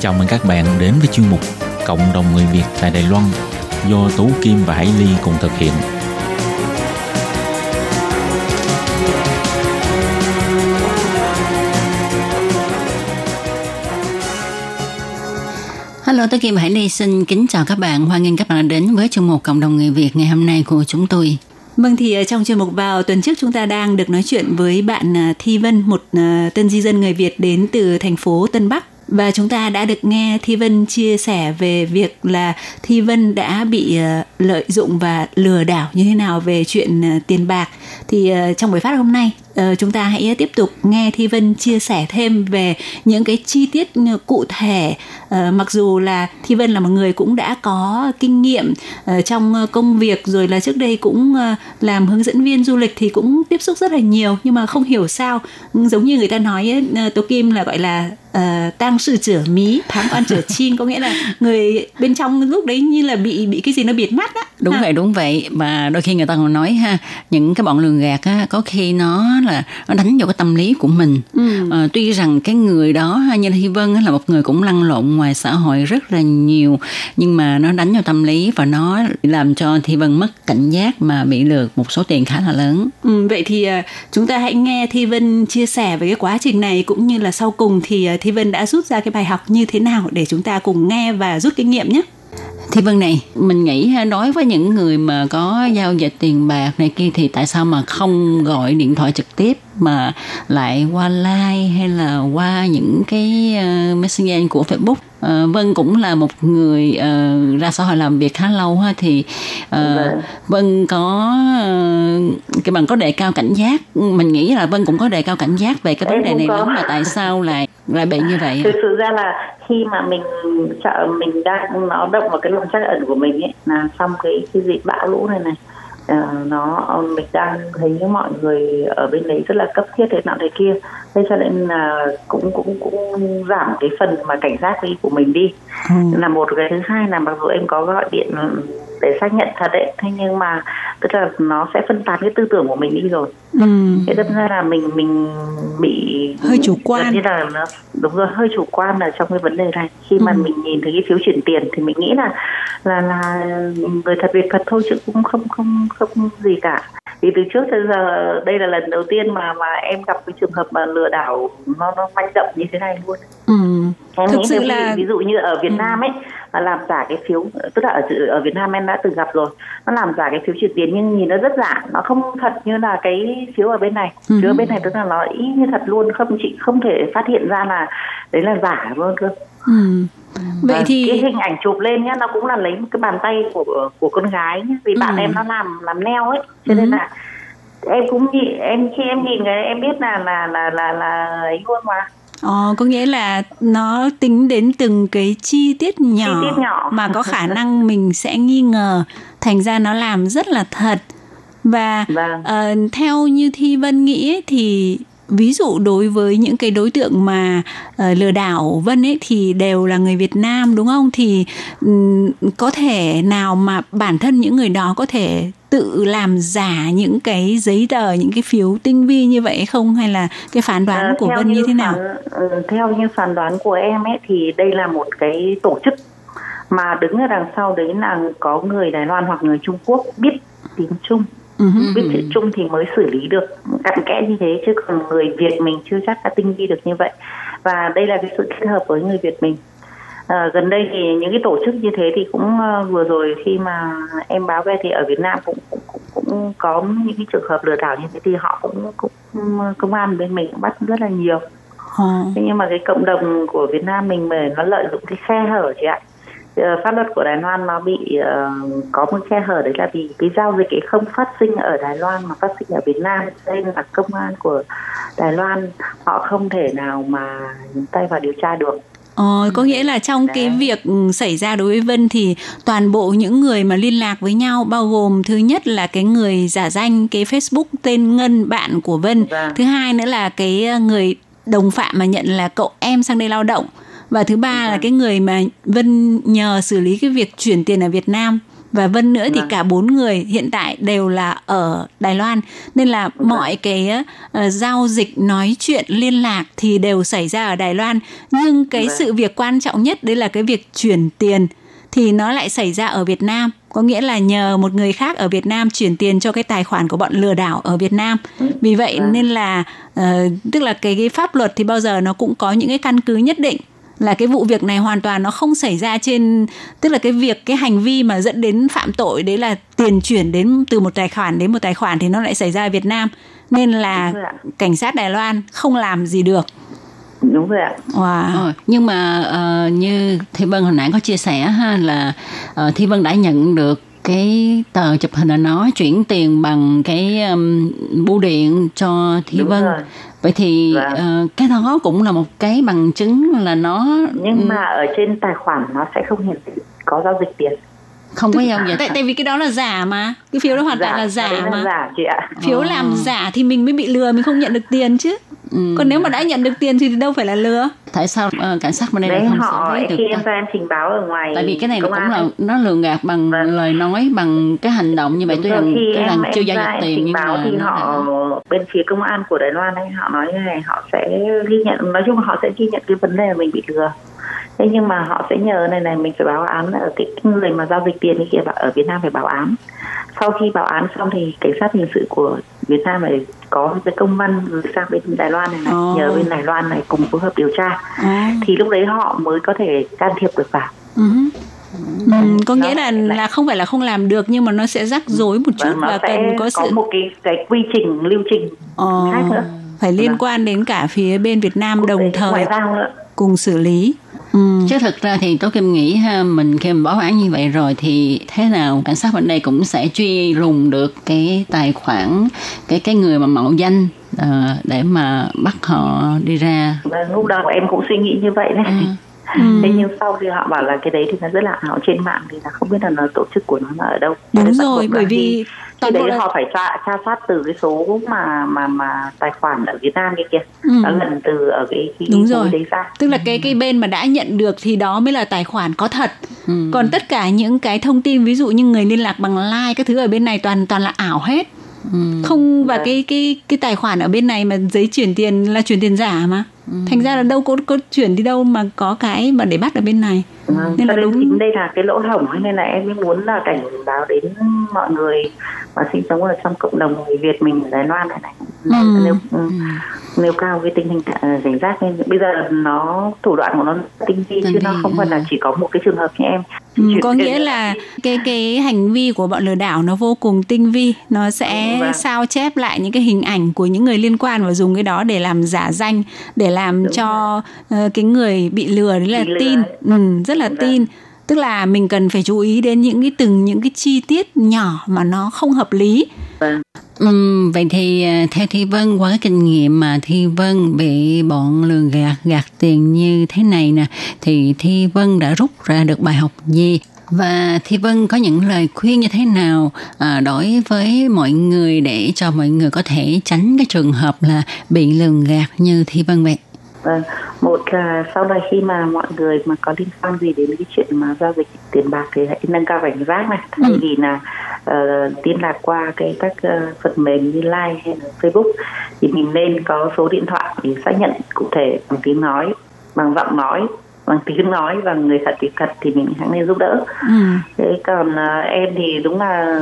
Chào mừng các bạn đến với chuyên mục Cộng đồng người Việt tại Đài Loan do Tú Kim và Hải Ly cùng thực hiện. Hello, tôi Kim Hải Ly xin kính chào các bạn. Hoan nghênh các bạn đã đến với chương mục Cộng đồng người Việt ngày hôm nay của chúng tôi. Vâng thì ở trong chuyên mục vào tuần trước chúng ta đang được nói chuyện với bạn à, Thi Vân, một à, tân di dân người Việt đến từ thành phố Tân Bắc và chúng ta đã được nghe Thi Vân chia sẻ về việc là Thi Vân đã bị ờ, lợi dụng và lừa đảo như thế nào về chuyện ờ, tiền bạc. Thì ờ, trong buổi phát hôm nay chúng ta hãy tiếp tục nghe Thi Vân chia sẻ thêm về những cái chi tiết ờ, cụ thể Ờ, mặc dù là Thi Vân là một người cũng đã có kinh nghiệm ờ, trong ờ, công việc rồi là trước đây cũng ờ, làm hướng dẫn viên du lịch thì cũng tiếp xúc rất là nhiều nhưng mà không hiểu sao giống như người ta nói ấy, ờ, Tố Kim là gọi là uh, tăng sự trở mí thám quan trở chin có nghĩa là người bên trong lúc đấy như là bị bị cái gì nó bịt mắt á Đúng Ha. vậy, đúng vậy. Và đôi khi người ta còn nói ha, những cái bọn lường gạt á, có khi nó là nó đánh vào cái tâm lý của mình. Ừ. Ờ, tuy rằng cái người đó như là Hy Vân là một người cũng lăn lộn ngoài xã hội rất là nhiều nhưng mà nó đánh vào tâm lý và nó làm cho Thi Vân mất cảnh giác mà bị lừa một số tiền khá là lớn. Ừ, vậy thì à, chúng ta hãy nghe Thi Vân chia sẻ về cái quá trình này cũng như là sau cùng thì à, Thi Vân đã rút ra cái bài học như thế nào để chúng ta cùng nghe và rút kinh nghiệm nhé. Thì vâng này, mình nghĩ đối với những người mà có giao dịch tiền bạc này kia thì tại sao mà không gọi điện thoại trực tiếp mà lại qua like hay là qua những cái uh, messenger của Facebook. Ờ, Vân cũng là một người ờ, ra xã hội làm việc khá lâu ha thì ờ, Vân có ờ, cái bằng có đề cao cảnh giác. Mình nghĩ là Vân cũng có đề cao cảnh giác về cái vấn đề này lắm là tại sao lại lại bị như vậy thực sự ra là khi mà mình sợ mình đang nó động vào cái lòng trắc ẩn của mình ấy là trong cái cái dịch bão lũ này này ờ, nó mình đang thấy mọi người ở bên đấy rất là cấp thiết thế nọ thế kia. Thế cho nên là cũng cũng cũng giảm cái phần mà cảnh giác đi của mình đi. Là một cái thứ hai là mặc dù em có gọi điện để xác nhận thật đấy thế nhưng mà tức là nó sẽ phân tán cái tư tưởng của mình đi rồi Ừ. thế đâm ra là mình mình bị Hơi chủ quan. như là nó đúng rồi hơi chủ quan là trong cái vấn đề này khi mà Ừ. mình nhìn thấy cái phiếu chuyển tiền thì mình nghĩ là là là người thật việc thật thôi chứ cũng không không không gì cả vì từ trước tới giờ đây là lần đầu tiên mà mà em gặp cái trường hợp mà lừa đảo nó nó manh động như thế này luôn Ừ. em Thực nghĩ sự là ví, dụ như ở Việt Ừ. Nam ấy là làm giả cái phiếu tức là ở ở Việt Nam em đã từng gặp rồi nó làm giả cái phiếu chuyển tiền nhưng nhìn nó rất giả nó không thật như là cái phiếu ở bên này Ừ. phiếu ở bên này tức là nó y như thật luôn không chị không thể phát hiện ra là đấy là giả luôn cơ Ừ. Vậy Và thì cái hình ảnh chụp lên nhá nó cũng là lấy một cái bàn tay của của con gái nhá vì bạn Ừ. em nó làm làm neo ấy cho Ừ. nên là em cũng nhìn em khi em nhìn cái em biết là là là là là ấy luôn mà Ờ, có nghĩa là nó tính đến từng cái chi tiết nhỏ, Chi tiết nhỏ. mà có khả năng mình sẽ nghi ngờ thành ra nó làm rất là thật và Vâng. ờ, theo như thi vân nghĩ ấy, thì ví dụ đối với những cái đối tượng mà ờ, lừa đảo vân ấy thì đều là người việt nam đúng không? Thì ừm, có thể nào mà bản thân những người đó có thể tự làm giả những cái giấy tờ những cái phiếu tinh vi như vậy không? Hay là cái phán đoán Ờ, của vân như thế nào? phán- ừ, theo như phán đoán của em ấy thì đây là một cái tổ chức mà đứng ở đằng sau đấy là có người Đài Loan hoặc người Trung Quốc biết tiếng Trung Ừ. Biết chữ Trung thì mới xử lý được cặn kẽ như thế chứ còn người Việt mình chưa chắc đã tinh vi được như vậy. Và đây là cái sự kết hợp với người Việt mình. À, gần đây thì những cái tổ chức như thế thì cũng ờ, vừa rồi khi mà em báo về thì ở Việt Nam cũng cũng, cũng, cũng có những cái trường hợp lừa đảo như thế thì họ cũng cũng công an bên mình cũng bắt rất là nhiều. Ờ. thế nhưng mà cái cộng đồng của Việt Nam mình mà nó lợi dụng cái khe hở chị ạ pháp luật của Đài Loan nó bị ờ, có một khe hở đấy là vì cái giao dịch ấy không phát sinh ở Đài Loan mà phát sinh ở Việt Nam. Nên là công an của Đài Loan họ không thể nào mà nhúng tay vào điều tra được. Ờ, có nghĩa là trong cái việc ừ, xảy ra đối với Vân thì toàn bộ những người mà liên lạc với nhau bao gồm thứ nhất là cái người giả danh cái Facebook tên Ngân bạn của Vân, Vâng. thứ hai nữa là cái ờ, người đồng phạm mà nhận là cậu em sang đây lao động và thứ ba là cái người mà Vân nhờ xử lý cái việc chuyển tiền ở Việt Nam. Và Vân nữa thì Vâng. cả bốn người hiện tại đều là ở Đài Loan. Nên là mọi cái ờ, giao dịch nói chuyện liên lạc thì đều xảy ra ở Đài Loan. Nhưng cái Vâng. sự việc quan trọng nhất đấy là cái việc chuyển tiền thì nó lại xảy ra ở Việt Nam. Có nghĩa là nhờ một người khác ở Việt Nam chuyển tiền cho cái tài khoản của bọn lừa đảo ở Việt Nam. Vì vậy Vâng. nên là ờ, tức là cái, cái pháp luật thì bao giờ nó cũng có những cái căn cứ nhất định là cái vụ việc này hoàn toàn nó không xảy ra trên tức là cái việc cái hành vi mà dẫn đến phạm tội đấy là tiền chuyển đến từ một tài khoản đến một tài khoản thì nó lại xảy ra ở Việt Nam nên là cảnh sát Đài Loan không làm gì được đúng rồi ạ wow. Ờ, nhưng mà ờ, như Thi Vân hồi nãy có chia sẻ ha là ờ, Thi Vân đã nhận được cái tờ chụp hình là nó chuyển tiền bằng cái um, bưu điện cho Thi Đúng Vân. rồi. Vậy thì Vâng. ờ, cái đó cũng là một cái bằng chứng là nó nhưng mà ở trên tài khoản nó sẽ không hiển thị có giao dịch tiền không có giao dịch. tại tại vì cái đó là giả mà cái phiếu đó hoàn toàn là giả là mà giả chị ạ phiếu làm giả thì mình mới bị lừa mình không nhận được tiền chứ Ừ. còn nếu mà đã nhận được tiền thì đâu phải là lừa Tại sao ờ, cảnh sát bên đây đấy lại không họ xử lý được? khi em ta? ra em trình báo ở ngoài Tại vì cái này cũng là nó lường gạt bằng Vâng. lời nói bằng cái hành động như vậy tuy rằng cái em, lần chưa giao ra dịch em tiền trình nhưng báo mà thì họ đã- bên phía công an của Đài Loan ấy họ nói như này họ sẽ ghi nhận nói chung là họ sẽ ghi nhận cái vấn đề là mình bị lừa thế nhưng mà họ sẽ nhờ này này mình phải báo án ở cái người mà giao dịch tiền ấy kia ở Việt Nam phải báo án sau khi báo án xong thì cảnh sát hình sự của Việt Nam phải có cái công văn gửi sang bên Đài Loan này này Ồ. nhờ bên Đài Loan này cùng phối hợp điều tra À. thì lúc đấy họ mới có thể can thiệp được vào Ừ. Ừ, có nghĩa là lại- là không phải là không làm được nhưng mà nó sẽ rắc rối một chút Vâng, nó và cần có có sự một cái cái quy trình lưu trình ờ, khác nữa phải liên Vâng. quan đến cả phía bên Việt Nam Cũng đồng thời cùng xử lý. Ừ. Chứ thực ra thì Tố Kim nghĩ ha, mình khi mình báo án như vậy rồi thì thế nào cảnh sát bên đây cũng sẽ truy lùng được cái tài khoản cái cái người mà mạo danh ờ, để mà bắt họ đi ra. lúc đầu em cũng suy nghĩ như vậy đấy Ừ. thế nhưng sau khi họ bảo là cái đấy thì nó rất là ảo trên mạng thì là không biết là nó tổ chức của nó ở đâu Đúng bắt rồi, bởi vì bộ đấy là- họ phải tra, tra soát từ cái số mà mà mà tài khoản ở Việt Nam kia kìa Ừ. nó lần từ ở cái cái Đúng rồi. đấy ra Tức là cái cái bên mà đã nhận được thì đó mới là tài khoản có thật. Còn tất cả những cái thông tin ví dụ như người liên lạc bằng like các thứ ở bên này toàn toàn là ảo hết. Không và Vâng. cái cái cái tài khoản ở bên này mà giấy chuyển tiền là chuyển tiền giả mà. Thành ra là đâu có có chuyển đi đâu mà có cái mà để bắt ở bên này. Vâng, Nên cho là đúng chính đây là cái lỗ hổng nên là em mới muốn là cảnh báo đến mọi người mà sinh sống ở trong cộng đồng người Việt mình ở Đài Loan này này Ừ. nêu, ừ, nêu cao cái tình hình cảnh cảnh giác nên bây giờ nó thủ đoạn của nó tinh vi Tinh chứ nó không phải ừ. là chỉ có một cái trường hợp như em Ừ, có nghĩa là cái cái hành vi của bọn lừa đảo nó vô cùng tinh vi nó sẽ Vâng. sao chép lại những cái hình ảnh của những người liên quan và dùng cái đó để làm giả danh để làm Đúng cho ờ, cái người bị lừa đấy là Bị lừa tin ừ, rất là Vâng. tin tức là mình cần phải chú ý đến những cái từng những cái chi tiết nhỏ mà nó không hợp lý Vâng. Ừm, vậy thì à, theo Thi Vân qua cái kinh nghiệm mà Thi Vân bị bọn lường gạt gạt tiền như thế này nè thì Thi Vân đã rút ra được bài học gì và Thi Vân có những lời khuyên như thế nào à, đối với mọi người để cho mọi người có thể tránh cái trường hợp là bị lường gạt như Thi Vân vậy. Vâng, một là sau này khi mà mọi người mà có liên quan gì đến cái chuyện mà giao dịch tiền bạc thì hãy nâng cao cảnh giác này thay vì là ờ, liên lạc qua cái các ờ, phần mềm như Line hay là Facebook thì mình nên có số điện thoại để xác nhận cụ thể bằng tiếng nói, bằng giọng nói, bằng tiếng nói và người thật việc thật thì mình hãy nên giúp đỡ. ừ. Thế còn ờ, em thì đúng là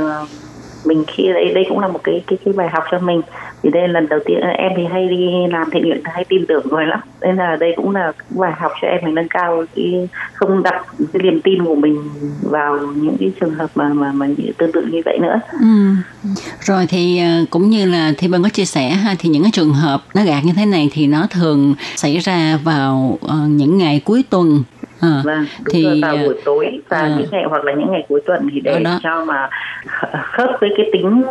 mình khi đây đây cũng là một cái cái cái bài học cho mình thì đây lần đầu tiên em thì hay đi làm thiện nguyện, hay tin tưởng người lắm. Nên là đây cũng là bài học cho em mình nâng cao cái không đặt cái niềm tin của mình vào những cái trường hợp mà mà mà tương tự như vậy nữa. Ừ. Rồi thì ờ, cũng như là thì bạn có chia sẻ ha, thì những cái trường hợp nó gạt như thế này thì nó thường xảy ra vào ờ, những ngày cuối tuần. À, vâng thì, vào à, buổi tối và à. những ngày hoặc là những ngày cuối tuần thì Ở để đó. cho mà khớp với cái tính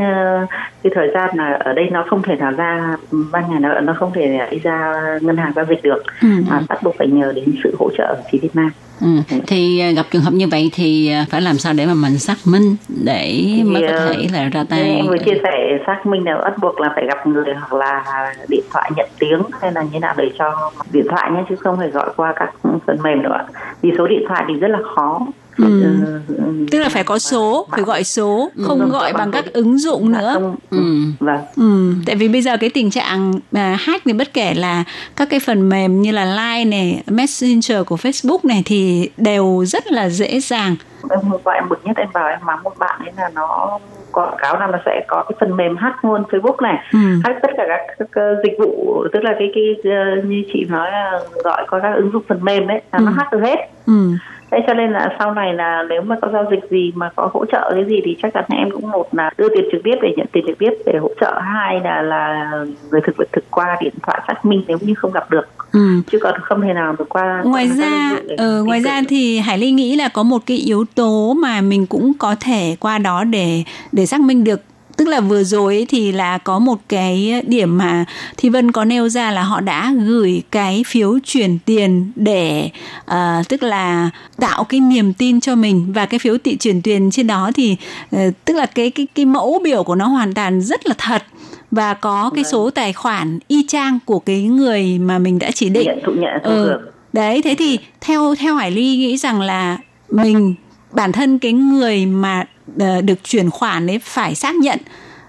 ờ, cái thời gian là ở đây nó không thể nào ra ban ngày nó nó không thể đi ra ngân hàng giao dịch được Ừ. mà bắt buộc phải nhờ đến sự hỗ trợ của phía Việt Nam Ừ. Thì gặp trường hợp như vậy thì phải làm sao để mà mình xác minh để mới có ờ, thể là ra tay em vừa chia sẻ xác minh là bắt buộc là phải gặp người hoặc là điện thoại nhận tiếng hay là như nào để cho điện thoại nhé chứ không phải gọi qua các phần mềm nữa vì số điện thoại thì rất là khó. Ừ. Ừ, ừ. Tức là phải có số, phải gọi số, không gọi bằng các ứng dụng nữa. Ừ. vâng Ừ, tại vì bây giờ cái tình trạng mà hack thì bất kể là các cái phần mềm như là Line này, Messenger của Facebook này thì đều rất là dễ dàng. em qua em bực nhất em bảo em mắng một bạn ấy là nó quảng cáo là nó sẽ có cái phần mềm hack luôn Facebook này Ừ. hack tất cả các, các, ờ, dịch vụ tức là cái cái ờ, như chị nói là gọi qua các ứng dụng phần mềm đấy là nó Ừ. hack được hết Ừ. thế cho nên là sau này là nếu mà có giao dịch gì mà có hỗ trợ cái gì thì chắc chắn em cũng một là đưa tiền trực tiếp để nhận tiền trực tiếp để hỗ trợ. Hai là là người thực vật thực qua điện thoại xác minh nếu như không gặp được. Ừ. chứ còn không thể nào được qua Ngoài ra, ờ, ngoài ra thì Hải Ly nghĩ là có một cái yếu tố mà mình cũng có thể qua đó để để xác minh được tức là vừa rồi ấy thì là có một cái điểm mà Thi Vân có nêu ra là họ đã gửi cái phiếu chuyển tiền để ờ, tức là tạo cái niềm tin cho mình. Và cái phiếu tị chuyển tiền trên đó thì ờ, tức là cái cái cái mẫu biểu của nó hoàn toàn rất là thật. Và có cái số tài khoản y chang của cái người mà mình đã chỉ định. Thụ nhận thụ Ừ. Đấy, thế thì theo theo Hải Ly nghĩ rằng là mình bản thân cái người mà Ờ, được chuyển khoản ấy phải xác nhận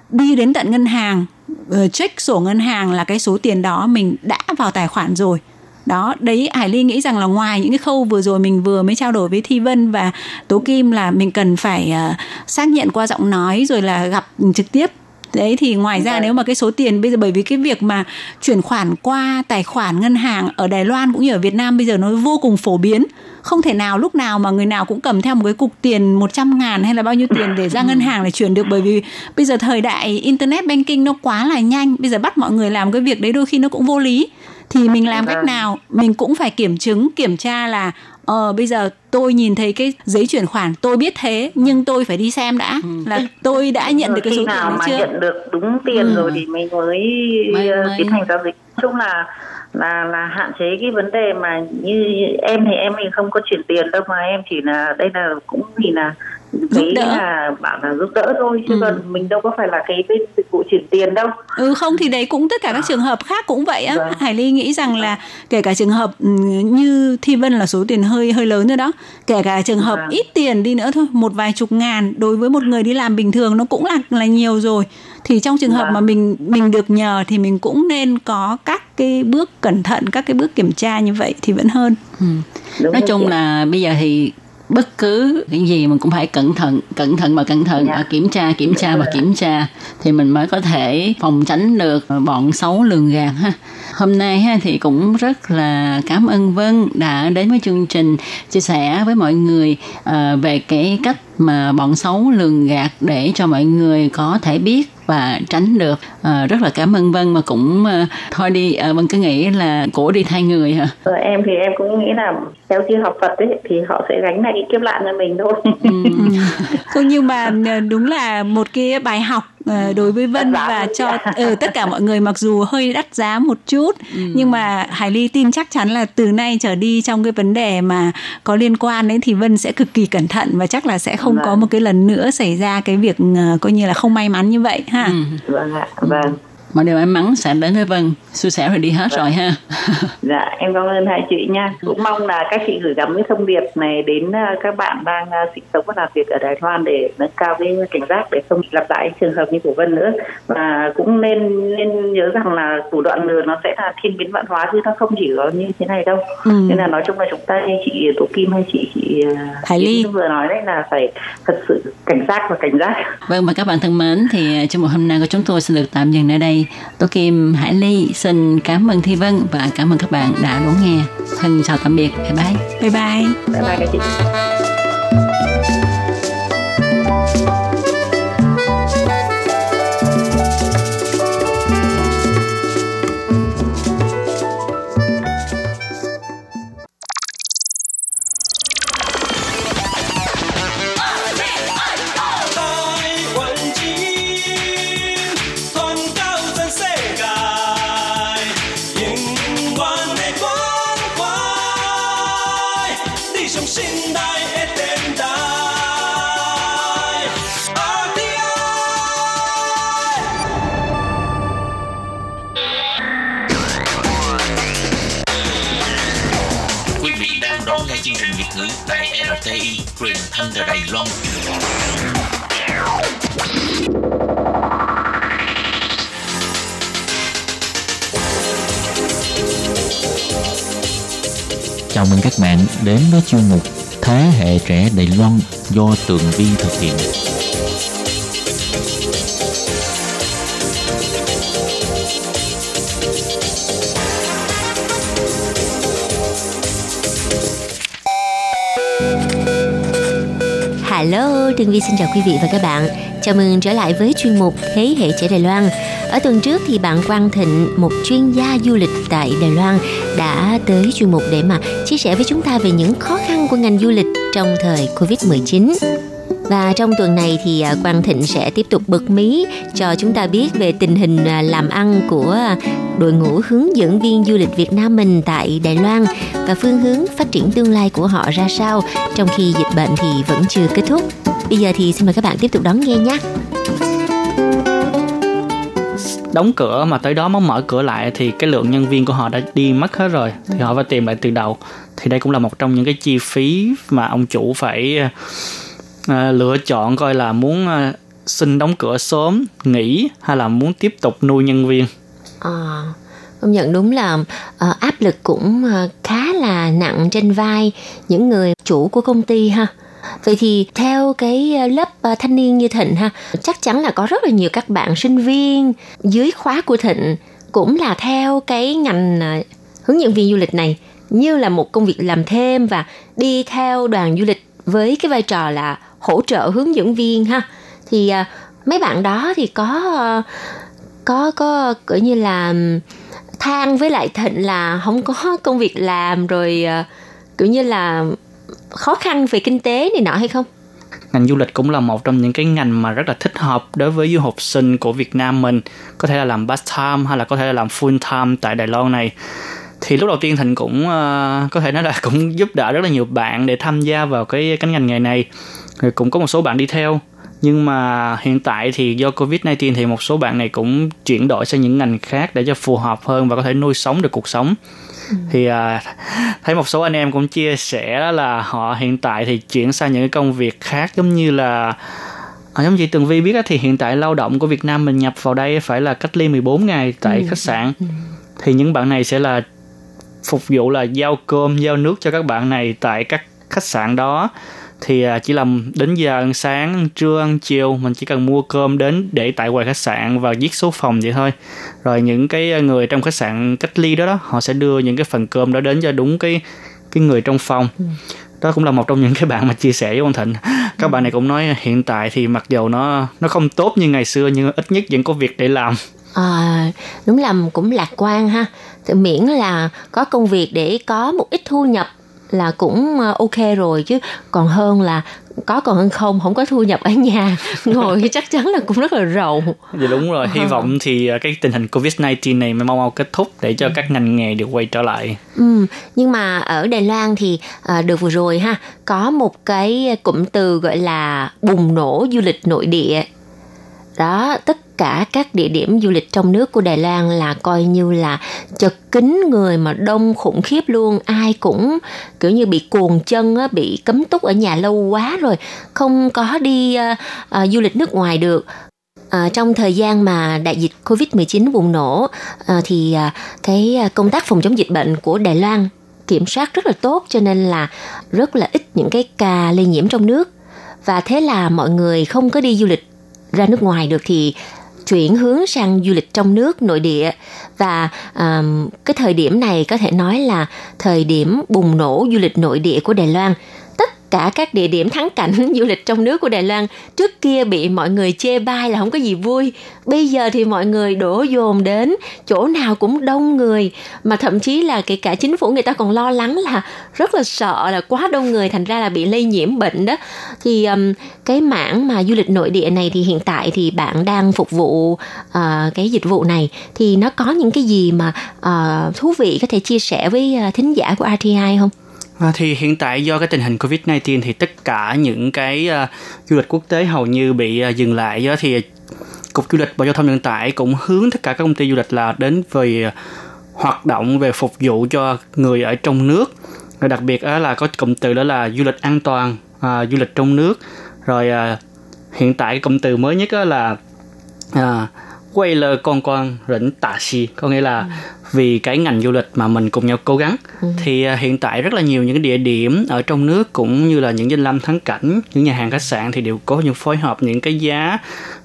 đi đến tận ngân hàng ờ, check sổ ngân hàng là cái số tiền đó mình đã vào tài khoản rồi. Đó, đấy Hải Ly nghĩ rằng là ngoài những cái khâu vừa rồi mình vừa mới trao đổi với Thi Vân và Tố Kim là mình cần phải uh, xác nhận qua giọng nói rồi là gặp trực tiếp Đấy thì ngoài ra nếu mà cái số tiền bây giờ bởi vì cái việc mà chuyển khoản qua tài khoản ngân hàng ở Đài Loan cũng như ở Việt Nam bây giờ nó vô cùng phổ biến. Không thể nào lúc nào mà người nào cũng cầm theo một cái cục tiền 100 ngàn hay là bao nhiêu tiền để ra ngân hàng để chuyển được bởi vì bây giờ thời đại internet banking nó quá là nhanh. Bây giờ bắt mọi người làm cái việc đấy đôi khi nó cũng vô lý. Thì mình làm cách nào mình cũng phải kiểm chứng, kiểm tra là ờ bây giờ tôi nhìn thấy cái giấy chuyển khoản tôi biết thế nhưng tôi phải đi xem đã. Là tôi đã nhận được cái số tiền nào đấy mà chưa? nhận được đúng tiền Ừ. rồi thì mình mới ờ, mới- tiến hành giao dịch. Chung là là là hạn chế cái vấn đề mà như em thì em thì không có chuyển tiền đâu mà em chỉ là đây là cũng vì là cái đỡ. là bảo là giúp đỡ thôi chứ Ừ. còn mình đâu có phải là cái bên dịch vụ chuyển tiền đâu Ừ không thì đấy cũng tất cả các trường hợp khác cũng vậy á. Vâng. Hải Ly nghĩ rằng là kể cả trường hợp ừ, như Thi Vân là số tiền hơi hơi lớn rồi đó. Kể cả trường hợp Vâng. ít tiền đi nữa thôi, một vài chục ngàn đối với một người đi làm bình thường nó cũng là là nhiều rồi. Thì trong trường hợp Vâng. mà mình mình được nhờ thì mình cũng nên có các cái bước cẩn thận, các cái bước kiểm tra như vậy thì vẫn hơn. Đúng nói chung là bây giờ thì bất cứ cái gì mình cũng phải cẩn thận cẩn thận và cẩn thận Dạ. à, kiểm tra kiểm tra và kiểm tra thì mình mới có thể phòng tránh được bọn xấu lường gạt ha hôm nay ha thì cũng rất là cảm ơn Vân đã đến với chương trình chia sẻ với mọi người à, về cái cách mà bọn xấu lường gạt để cho mọi người có thể biết và tránh được. À, rất là cảm ơn Vân mà cũng à, thôi đi. À, Vân cứ nghĩ là cổ đi thay người hả? Ờ, em thì em cũng nghĩ là theo như học Phật ấy thì họ sẽ gánh lại cái kiếp nạn cho mình thôi. Không nhưng mà đúng là một cái bài học đối với Vân và cho ừ, tất cả mọi người mặc dù hơi đắt giá một chút nhưng mà Hải Ly tin chắc chắn là từ nay trở đi trong cái vấn đề mà có liên quan ấy thì Vân sẽ cực kỳ cẩn thận và chắc là sẽ không có Vâng. một cái lần nữa xảy ra cái việc ờ, coi như là không may mắn như vậy ha. vâng ạ. Vâng mọi điều may mắn sẽ đến với Vân xui xẻo rồi đi hết rồi ha Dạ, em cảm ơn hai chị nha. Cũng mong là các chị gửi gắm cái thông điệp này đến à, các bạn đang à, sinh sống và làm việc ở Đài Loan để nâng cao cái cảnh giác để không lặp lại trường hợp như của Vân nữa. Và cũng nên nên nhớ rằng là thủ đoạn lừa nó sẽ là thiên biến vạn hóa chứ nó không chỉ có như thế này đâu. Ừ. Nên là nói chung là chúng ta như chị Tổ Kim hay chị chị à, Hải Ly. Vừa nói đấy là phải thật sự cảnh giác và cảnh giác. Vâng và các bạn thân mến thì trong một hôm nay của chúng tôi xin được tạm dừng nơi đây. Tôi Kim Hải Ly xin cảm ơn Thi Vân và cảm ơn các bạn đã đón nghe. Thân chào tạm biệt. Bye bye. Bye bye. Bye bye các chị. Mừng các bạn đến với chuyên mục Thế hệ trẻ Đài Loan do Tường Vi thực hiện. Hello, Tường Vi xin chào quý vị và các bạn. Chào mừng trở lại với chuyên mục Thế hệ trẻ Đài Loan. Ở tuần trước thì bạn Quang Thịnh, một chuyên gia du lịch tại Đài Loan, đã tới chuyên mục để mà chia sẻ với chúng ta về những khó khăn của ngành du lịch trong thời Covid-19. Và trong tuần này thì à, Quang Thịnh sẽ tiếp tục bật mí cho chúng ta biết về tình hình à, làm ăn của đội ngũ hướng dẫn viên du lịch Việt Nam mình tại Đài Loan và phương hướng phát triển tương lai của họ ra sao trong khi dịch bệnh thì vẫn chưa kết thúc. Bây giờ thì xin mời các bạn tiếp tục đón nghe nhé đóng cửa mà tới đó mới mở cửa lại thì cái lượng nhân viên của họ đã đi mất hết rồi. Thì họ phải tìm lại từ đầu. Thì đây cũng là một trong những cái chi phí mà ông chủ phải à, lựa chọn coi là muốn à, xin đóng cửa sớm nghỉ hay là muốn tiếp tục nuôi nhân viên. À, công nhận đúng là ờ, áp lực cũng ờ, khá là nặng trên vai những người chủ của công ty ha. Vậy thì theo cái ờ, lớp ờ, thanh niên như Thịnh ha, chắc chắn là có rất là nhiều các bạn sinh viên dưới khóa của Thịnh cũng là theo cái ngành ờ, hướng dẫn viên du lịch này như là một công việc làm thêm và đi theo đoàn du lịch với cái vai trò là hỗ trợ hướng dẫn viên ha. Thì mấy bạn đó thì có có có kiểu như là than với lại thịnh là không có công việc làm rồi kiểu như là khó khăn về kinh tế này nọ hay không? Ngành du lịch cũng là một trong những cái ngành mà rất là thích hợp đối với du học sinh của Việt Nam mình. Có thể là làm part time hay là có thể là làm full time tại Đài Loan này. Thì lúc đầu tiên Thịnh cũng uh, có thể nói là cũng giúp đỡ rất là nhiều bạn để tham gia vào cái cánh ngành nghề này. Rồi cũng có một số bạn đi theo nhưng mà hiện tại thì do Covid-19 thì một số bạn này cũng chuyển đổi sang những ngành khác để cho phù hợp hơn và có thể nuôi sống được cuộc sống. Thì à, thấy một số anh em cũng chia sẻ đó là họ hiện tại thì chuyển sang những cái công việc khác giống như là à, giống chị Tường Vi biết á, thì hiện tại lao động của Việt Nam mình nhập vào đây phải là cách ly 14 ngày tại khách sạn. Thì những bạn này sẽ là phục vụ là giao cơm giao nước cho các bạn này tại các khách sạn đó thì à, chỉ làm đến giờ ăn sáng ăn trưa ăn chiều mình chỉ cần mua cơm đến để tại quầy khách sạn và viết số phòng vậy thôi. Rồi những cái người trong khách sạn cách ly đó đó họ sẽ đưa những cái phần cơm đó đến cho đúng cái cái người trong phòng. Đó cũng là một trong những cái bạn mà chia sẻ với ông Thịnh. Các bạn này cũng nói hiện tại thì mặc dầu nó nó không tốt như ngày xưa nhưng ít nhất vẫn có việc để làm. À, đúng là cũng lạc quan ha. Miễn là có công việc để có một ít thu nhập là cũng ờ, ok rồi chứ. Còn hơn là có còn hơn không không có thu nhập ở nhà ngồi chắc chắn là cũng rất là rầu. Dạ đúng rồi, hy vọng thì à, cái tình hình Covid-19 này mau mau kết thúc để cho các ngành nghề được quay trở lại. Ừ, nhưng mà ở Đài Loan thì à, được vừa rồi ha có một cái cụm từ gọi là bùng nổ du lịch nội địa đó tất cả các địa điểm du lịch trong nước của Đài Loan là coi như là chật kín người mà đông khủng khiếp luôn. Ai cũng kiểu như bị cuồng chân á, bị cấm túc ở nhà lâu quá rồi không có đi uh, uh, du lịch nước ngoài được. À, trong thời gian mà đại dịch Covid-19 bùng nổ à, thì à, cái công tác phòng chống dịch bệnh của Đài Loan kiểm soát rất là tốt cho nên là rất là ít những cái ca lây nhiễm trong nước. Và thế là mọi người không có đi du lịch ra nước ngoài được thì chuyển hướng sang du lịch trong nước nội địa. Và um, cái thời điểm này có thể nói là thời điểm bùng nổ du lịch nội địa của Đài Loan cả các địa điểm thắng cảnh du lịch trong nước của Đài Loan. Trước kia bị mọi người chê bai là không có gì vui. Bây giờ thì mọi người đổ dồn đến chỗ nào cũng đông người. Mà thậm chí là kể cả chính phủ người ta còn lo lắng là rất là sợ là quá đông người thành ra là bị lây nhiễm bệnh đó. Thì um, cái mảng mà du lịch nội địa này thì hiện tại thì bạn đang phục vụ uh, cái dịch vụ này. Thì nó có những cái gì mà uh, thú vị có thể chia sẻ với uh, thính giả của RTI không? À, thì hiện tại do cái tình hình Covid-19 thì tất cả những cái uh, du lịch quốc tế hầu như bị uh, dừng lại do thì Cục Du lịch Bộ Giao thông Vận tải cũng hướng tất cả các công ty du lịch là đến về hoạt động về phục vụ cho người ở trong nước. Rồi đặc biệt là có cụm từ đó là du lịch an toàn à, du lịch trong nước. Rồi à, hiện tại cái cụm từ mới nhất là à, quay lơ con con rỉnh tạ xì. Có nghĩa là vì cái ngành du lịch mà mình cùng nhau cố gắng. Thì à, hiện tại rất là nhiều những cái địa điểm ở trong nước cũng như là những danh lam thắng cảnh những nhà hàng khách sạn thì đều có những phối hợp những cái giá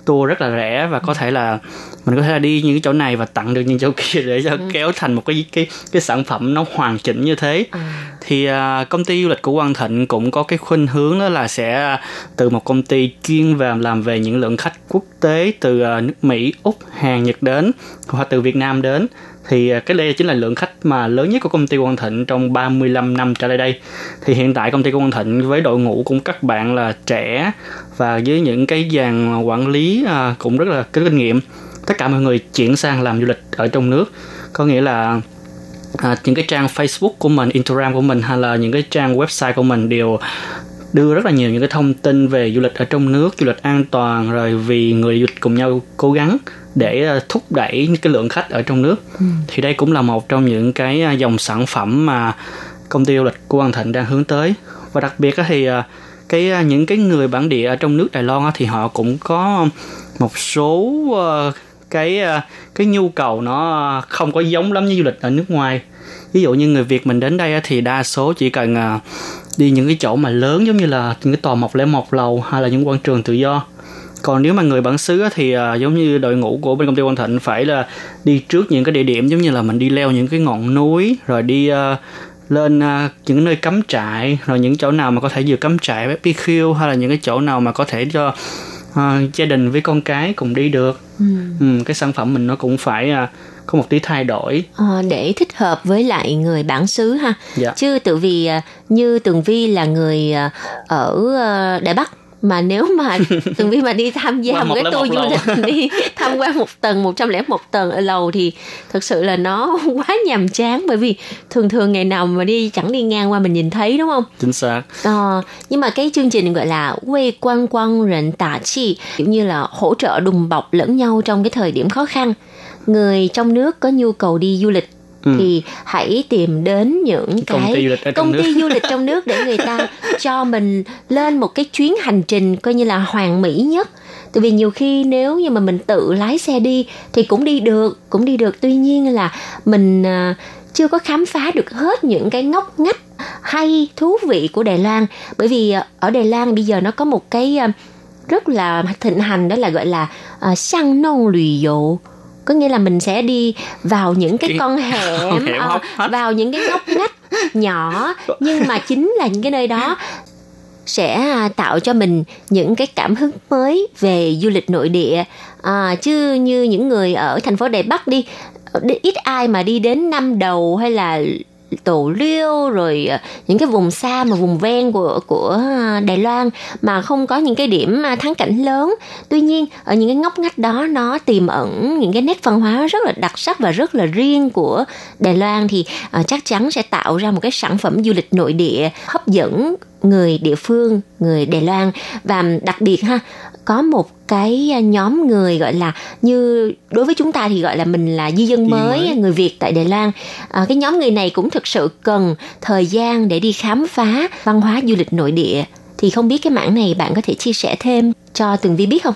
tour rất là rẻ và có thể là mình có thể là đi những cái chỗ này và tặng được những chỗ kia để cho kéo thành một cái cái cái sản phẩm nó hoàn chỉnh như thế thì à, công ty du lịch của Quang Thịnh cũng có cái khuynh hướng đó là sẽ từ một công ty chuyên về làm về những lượng khách quốc tế từ à, nước Mỹ, Úc, Hàn, Nhật đến hoặc từ Việt Nam đến thì à, cái đây chính là lượng khách mà lớn nhất của công ty Quang Thịnh trong 35 năm trở lại đây. Thì hiện tại công ty Quang Thịnh với đội ngũ cũng các bạn là trẻ và với những cái dàn quản lý cũng rất là có kinh nghiệm. Tất cả mọi người chuyển sang làm du lịch ở trong nước. Có nghĩa là à, những cái trang Facebook của mình, Instagram của mình hay là những cái trang website của mình đều đưa rất là nhiều những cái thông tin về du lịch ở trong nước, du lịch an toàn rồi vì người du lịch cùng nhau cố gắng để à, thúc đẩy cái lượng khách ở trong nước. Thì đây cũng là một trong những cái à, dòng sản phẩm mà công ty du lịch của Quang Thịnh đang hướng tới. Và đặc biệt thì à, cái những cái người bản địa ở trong nước Đài Loan thì họ cũng có một số ờ, cái ờ, cái nhu cầu nó không có giống lắm như du lịch ở nước ngoài. Ví dụ như người Việt mình đến đây thì đa số chỉ cần ờ, đi những cái chỗ mà lớn giống như là những cái tòa mộc lẻ một lầu hay là những quảng trường tự do. Còn nếu mà người bản xứ thì ờ, giống như đội ngũ của bên công ty Quang Thịnh phải là đi trước những cái địa điểm giống như là mình đi leo những cái ngọn núi, rồi đi lên những nơi cắm trại, rồi những chỗ nào mà có thể vừa cắm trại BBQ hay là những cái chỗ nào mà có thể cho ờ, gia đình với con cái cùng đi được. Ừ, cái sản phẩm mình nó cũng phải à, có một tí thay đổi. Ờ, để thích hợp với lại người bản xứ ha. Dạ. chứ tự vì à, như tường vi là người à, ở à, đài bắc mà nếu mà tường vi mà đi tham gia một một cái tour du lịch đi tham quan một tầng 101 tầng ở lầu thì thực sự là nó quá nhàm chán. Bởi vì thường thường ngày nào mà đi chẳng đi ngang qua mình nhìn thấy đúng không? Chính xác. Ờ, nhưng mà cái chương trình gọi là quê quan quang rịnh tả chi kiểu như là hỗ trợ đùm bọc lẫn nhau trong cái thời điểm khó khăn. Người trong nước có nhu cầu đi du lịch thì hãy tìm đến những Ừ. Công cái ty du lịch công nước. ty du lịch trong nước để người ta cho mình lên một cái chuyến hành trình coi như là hoàn mỹ nhất tại vì nhiều khi nếu như mà mình tự lái xe đi thì cũng đi được cũng đi được tuy nhiên là mình à, chưa có khám phá được hết những cái ngóc ngách hay thú vị của Đài Loan bởi vì à, ở Đài Loan bây giờ nó có một cái à, rất là thịnh hành đó là gọi là uh, sang nông lùi dụ có nghĩa là mình sẽ đi vào những cái Cái- con hẻm, hẻm ờ, hách. vào những cái ngóc ngách nhỏ nhưng mà chính là những cái nơi đó sẽ à, tạo cho mình những cái cảm hứng mới về du lịch nội địa à, chứ như những người ở thành phố Đài Bắc đi đi- ít ai mà đi đến năm đầu hay là tổ liêu, rồi ờ, những cái vùng xa mà vùng ven của của ờ, Đài Loan mà không có những cái điểm ờ, thắng cảnh lớn. Tuy nhiên, ở những cái ngóc ngách đó, nó tiềm ẩn những cái nét văn hóa rất là đặc sắc và rất là riêng của Đài Loan thì chắc chắn sẽ tạo ra một cái sản phẩm du lịch nội địa hấp dẫn người địa phương người Đài Loan và đặc biệt ha có một cái à, nhóm người gọi là như đối với chúng ta thì gọi là mình là di dân mới, mới. người Việt tại Đài Loan à, cái nhóm người này cũng thực sự cần thời gian để đi khám phá văn hóa du lịch nội địa thì không biết cái mảng này bạn có thể chia sẻ thêm cho Tường Vi biết không?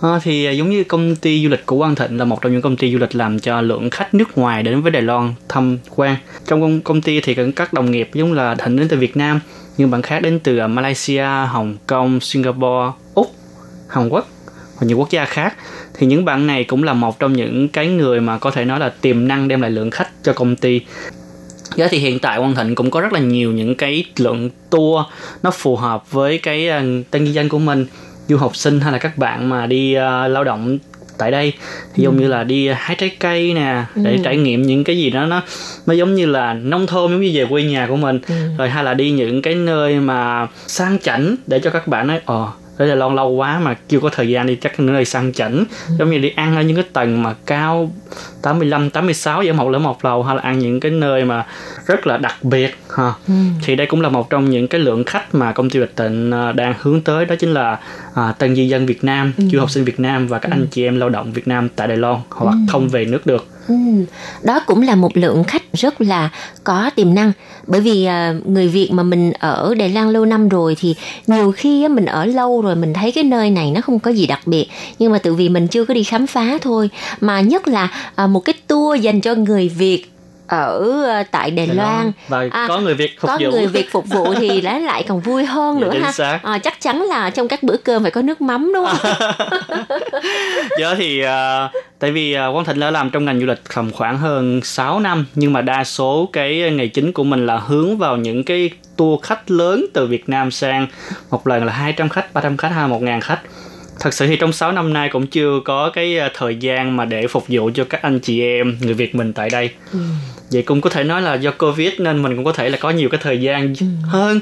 Ờ, thì à, giống như công ty du lịch của Quang Thịnh là một trong những công ty du lịch làm cho lượng khách nước ngoài đến với Đài Loan tham quan. Trong công, ty thì các đồng nghiệp giống là Thịnh đến từ Việt Nam, nhưng bạn khác đến từ à, Malaysia, Hồng Kông, Singapore, Úc, Hàn Quốc và nhiều quốc gia khác. Thì những bạn này cũng là một trong những cái người mà có thể nói là tiềm năng đem lại lượng khách cho công ty. Giá thì hiện tại Quang Thịnh cũng có rất là nhiều những cái lượng tour nó phù hợp với cái à, tên ghi danh của mình du học sinh hay là các bạn mà đi uh, lao động tại đây. Thì giống như là đi hái trái cây nè để trải nghiệm những cái gì đó nó nó giống như là nông thôn giống như về quê nhà của mình. Rồi hay là đi những cái nơi mà sang chảnh để cho các bạn nói ờ đây là lâu lâu quá mà chưa có thời gian đi chắc những nơi sang chảnh. Giống như đi ăn ở những cái tầng mà cao 85, 86 ở một lỡ một lầu hay là ăn những cái nơi mà rất là đặc biệt ha. Thì đây cũng là một trong những cái lượng khách mà công ty Bạch Tịnh à, đang hướng tới đó chính là à, tân di dân Việt Nam, du học sinh Việt Nam và các anh chị em lao động Việt Nam tại Đài Loan. Hoặc không về nước được Ừ, đó cũng là một lượng khách rất là có tiềm năng. Bởi vì à, người Việt mà mình ở Đài Loan lâu năm rồi thì nhiều khi á, mình ở lâu rồi mình thấy cái nơi này nó không có gì đặc biệt. Nhưng mà tự vì mình chưa có đi khám phá thôi mà nhất là à, một cái tour dành cho người Việt ở à, tại Đài Loan và À, có người Việt phục có vụ người Việt phục vụ thì nó lại còn vui hơn Dạ, nữa ha xác. à, chắc chắn là trong các bữa cơm phải có nước mắm đúng không Giờ thì à, tại vì à, Quang Thịnh đã làm trong ngành du lịch tầm khoảng hơn 6 năm nhưng mà đa số cái nghề chính của mình là hướng vào những cái tour khách lớn từ Việt Nam sang một lần là 200 khách, 300 khách hay 1.000 khách. Thật sự thì trong 6 năm nay cũng chưa có cái thời gian mà để phục vụ cho các anh chị em người Việt mình tại đây. Vậy cũng có thể nói là do Covid nên mình cũng có thể là có nhiều cái thời gian hơn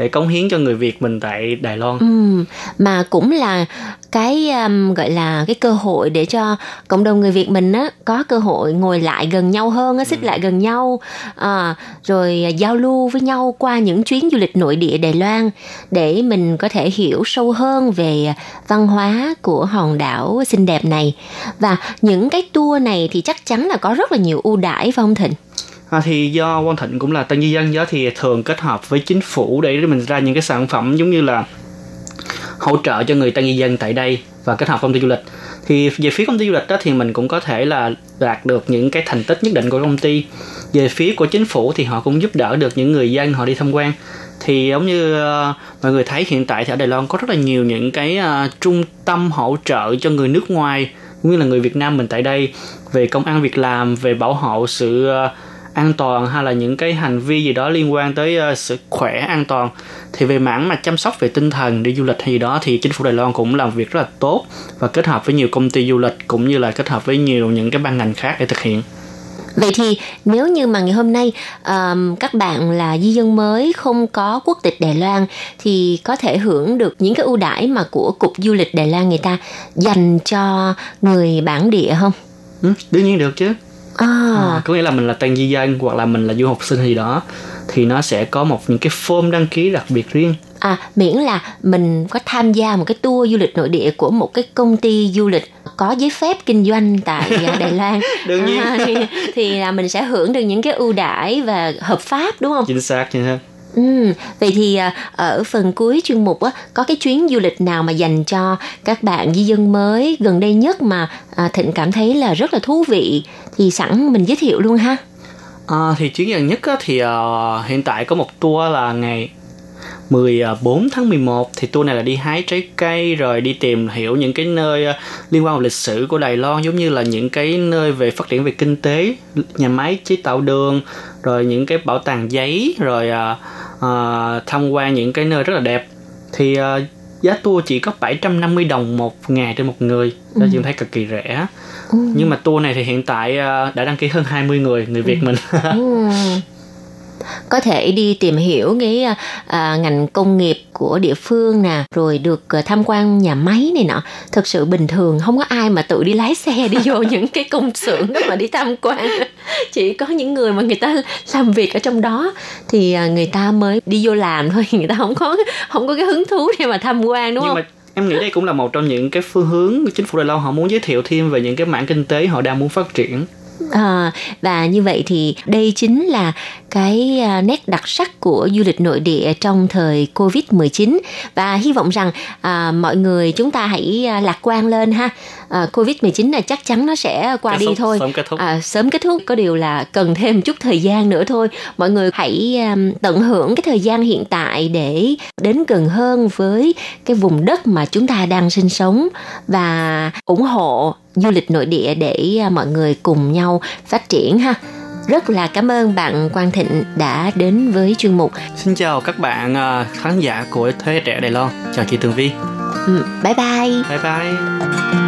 để cống hiến cho người Việt mình tại Đài Loan. Ừ, mà cũng là cái um, gọi là cái cơ hội để cho cộng đồng người Việt mình á có cơ hội ngồi lại gần nhau hơn á, xích lại gần nhau à, rồi giao lưu với nhau qua những chuyến du lịch nội địa Đài Loan để mình có thể hiểu sâu hơn về văn hóa của hòn đảo xinh đẹp này và những cái tour này thì chắc chắn là có rất là nhiều ưu đãi phải không Thịnh? À, thì do Quang Thịnh cũng là tân di dân đó thì thường kết hợp với chính phủ để mình ra những cái sản phẩm giống như là hỗ trợ cho người tân di dân tại đây và kết hợp công ty du lịch. Thì về phía công ty du lịch đó thì mình cũng có thể là đạt được những cái thành tích nhất định của công ty. Về phía của chính phủ thì họ cũng giúp đỡ được những người dân họ đi tham quan. Thì giống như uh, mọi người thấy hiện tại thì ở Đài Loan có rất là nhiều những cái uh, trung tâm hỗ trợ cho người nước ngoài cũng như là người Việt Nam mình tại đây về công ăn việc làm về bảo hộ sự uh, an toàn hay là những cái hành vi gì đó liên quan tới ờ, sức khỏe an toàn. Thì về mảng mà chăm sóc về tinh thần đi du lịch hay gì đó thì chính phủ Đài Loan cũng làm việc rất là tốt và kết hợp với nhiều công ty du lịch cũng như là kết hợp với nhiều những cái ban ngành khác để thực hiện. Vậy thì nếu như mà ngày hôm nay um, các bạn là di dân mới không có quốc tịch Đài Loan thì có thể hưởng được những cái ưu đãi mà của cục du lịch Đài Loan người ta dành cho người bản địa không? ừ, đương nhiên được chứ À, À, có nghĩa là mình là tân di dân hoặc là mình là du học sinh gì đó thì nó sẽ có một những cái form đăng ký đặc biệt riêng à miễn là mình có tham gia một cái tour du lịch nội địa của một cái công ty du lịch có giấy phép kinh doanh tại à, Đài Loan Đương nhiên. à, thì, thì là mình sẽ hưởng được những cái ưu đãi và hợp pháp đúng không? chính xác như thế Ừ, vậy thì à, ở phần cuối chuyên mục á, có cái chuyến du lịch nào mà dành cho các bạn di dân mới gần đây nhất mà à, Thịnh cảm thấy là rất là thú vị thì sẵn mình giới thiệu luôn ha. À, thì chuyến gần nhất á, thì uh, hiện tại có một tour là ngày 14 tháng 11 thì tour này là đi hái trái cây rồi đi tìm hiểu những cái nơi à, liên quan vào lịch sử của Đài Loan giống như là những cái nơi về phát triển về kinh tế, nhà máy chế tạo đường, rồi những cái bảo tàng giấy, rồi ờ, ờ, tham quan những cái nơi rất là đẹp. Thì ờ, giá tour chỉ có 750 đồng một ngày trên một người, đó chị thấy cực kỳ rẻ. Nhưng mà tour này thì hiện tại ờ, đã đăng ký hơn 20 người, người Việt mình. Ừ. Có thể đi tìm hiểu cái à, à, ngành công nghiệp của địa phương nè, rồi được à, tham quan nhà máy này nọ. Thực sự bình thường không có ai mà tự đi lái xe đi vô những cái công xưởng đó mà đi tham quan. Chỉ có những người mà người ta làm việc ở trong đó thì à, người ta mới đi vô làm thôi, người ta không có không có cái hứng thú để mà tham quan đúng nhưng không? mà em nghĩ đây cũng là một trong những cái phương hướng chính phủ Đài Loan họ muốn giới thiệu thêm về những cái mảng kinh tế họ đang muốn phát triển À, và như vậy thì đây chính là cái à, nét đặc sắc của du lịch nội địa trong thời Covid-19 và hy vọng rằng à, mọi người chúng ta hãy à, lạc quan lên ha. À, Covid-19 là chắc chắn nó sẽ qua Kết đi thúc, thôi. sớm kết thúc. À, sớm kết thúc có điều là cần thêm chút thời gian nữa thôi. Mọi người hãy um, tận hưởng cái thời gian hiện tại để đến gần hơn với cái vùng đất mà chúng ta đang sinh sống và ủng hộ du lịch nội địa để à, mọi người cùng nhau phát triển ha. Rất là cảm ơn bạn Quang Thịnh đã đến với chuyên mục. Xin chào các bạn à, khán giả của Thế trẻ Đài Loan Chào chị Tường Vi Ừ, bye bye. Bye bye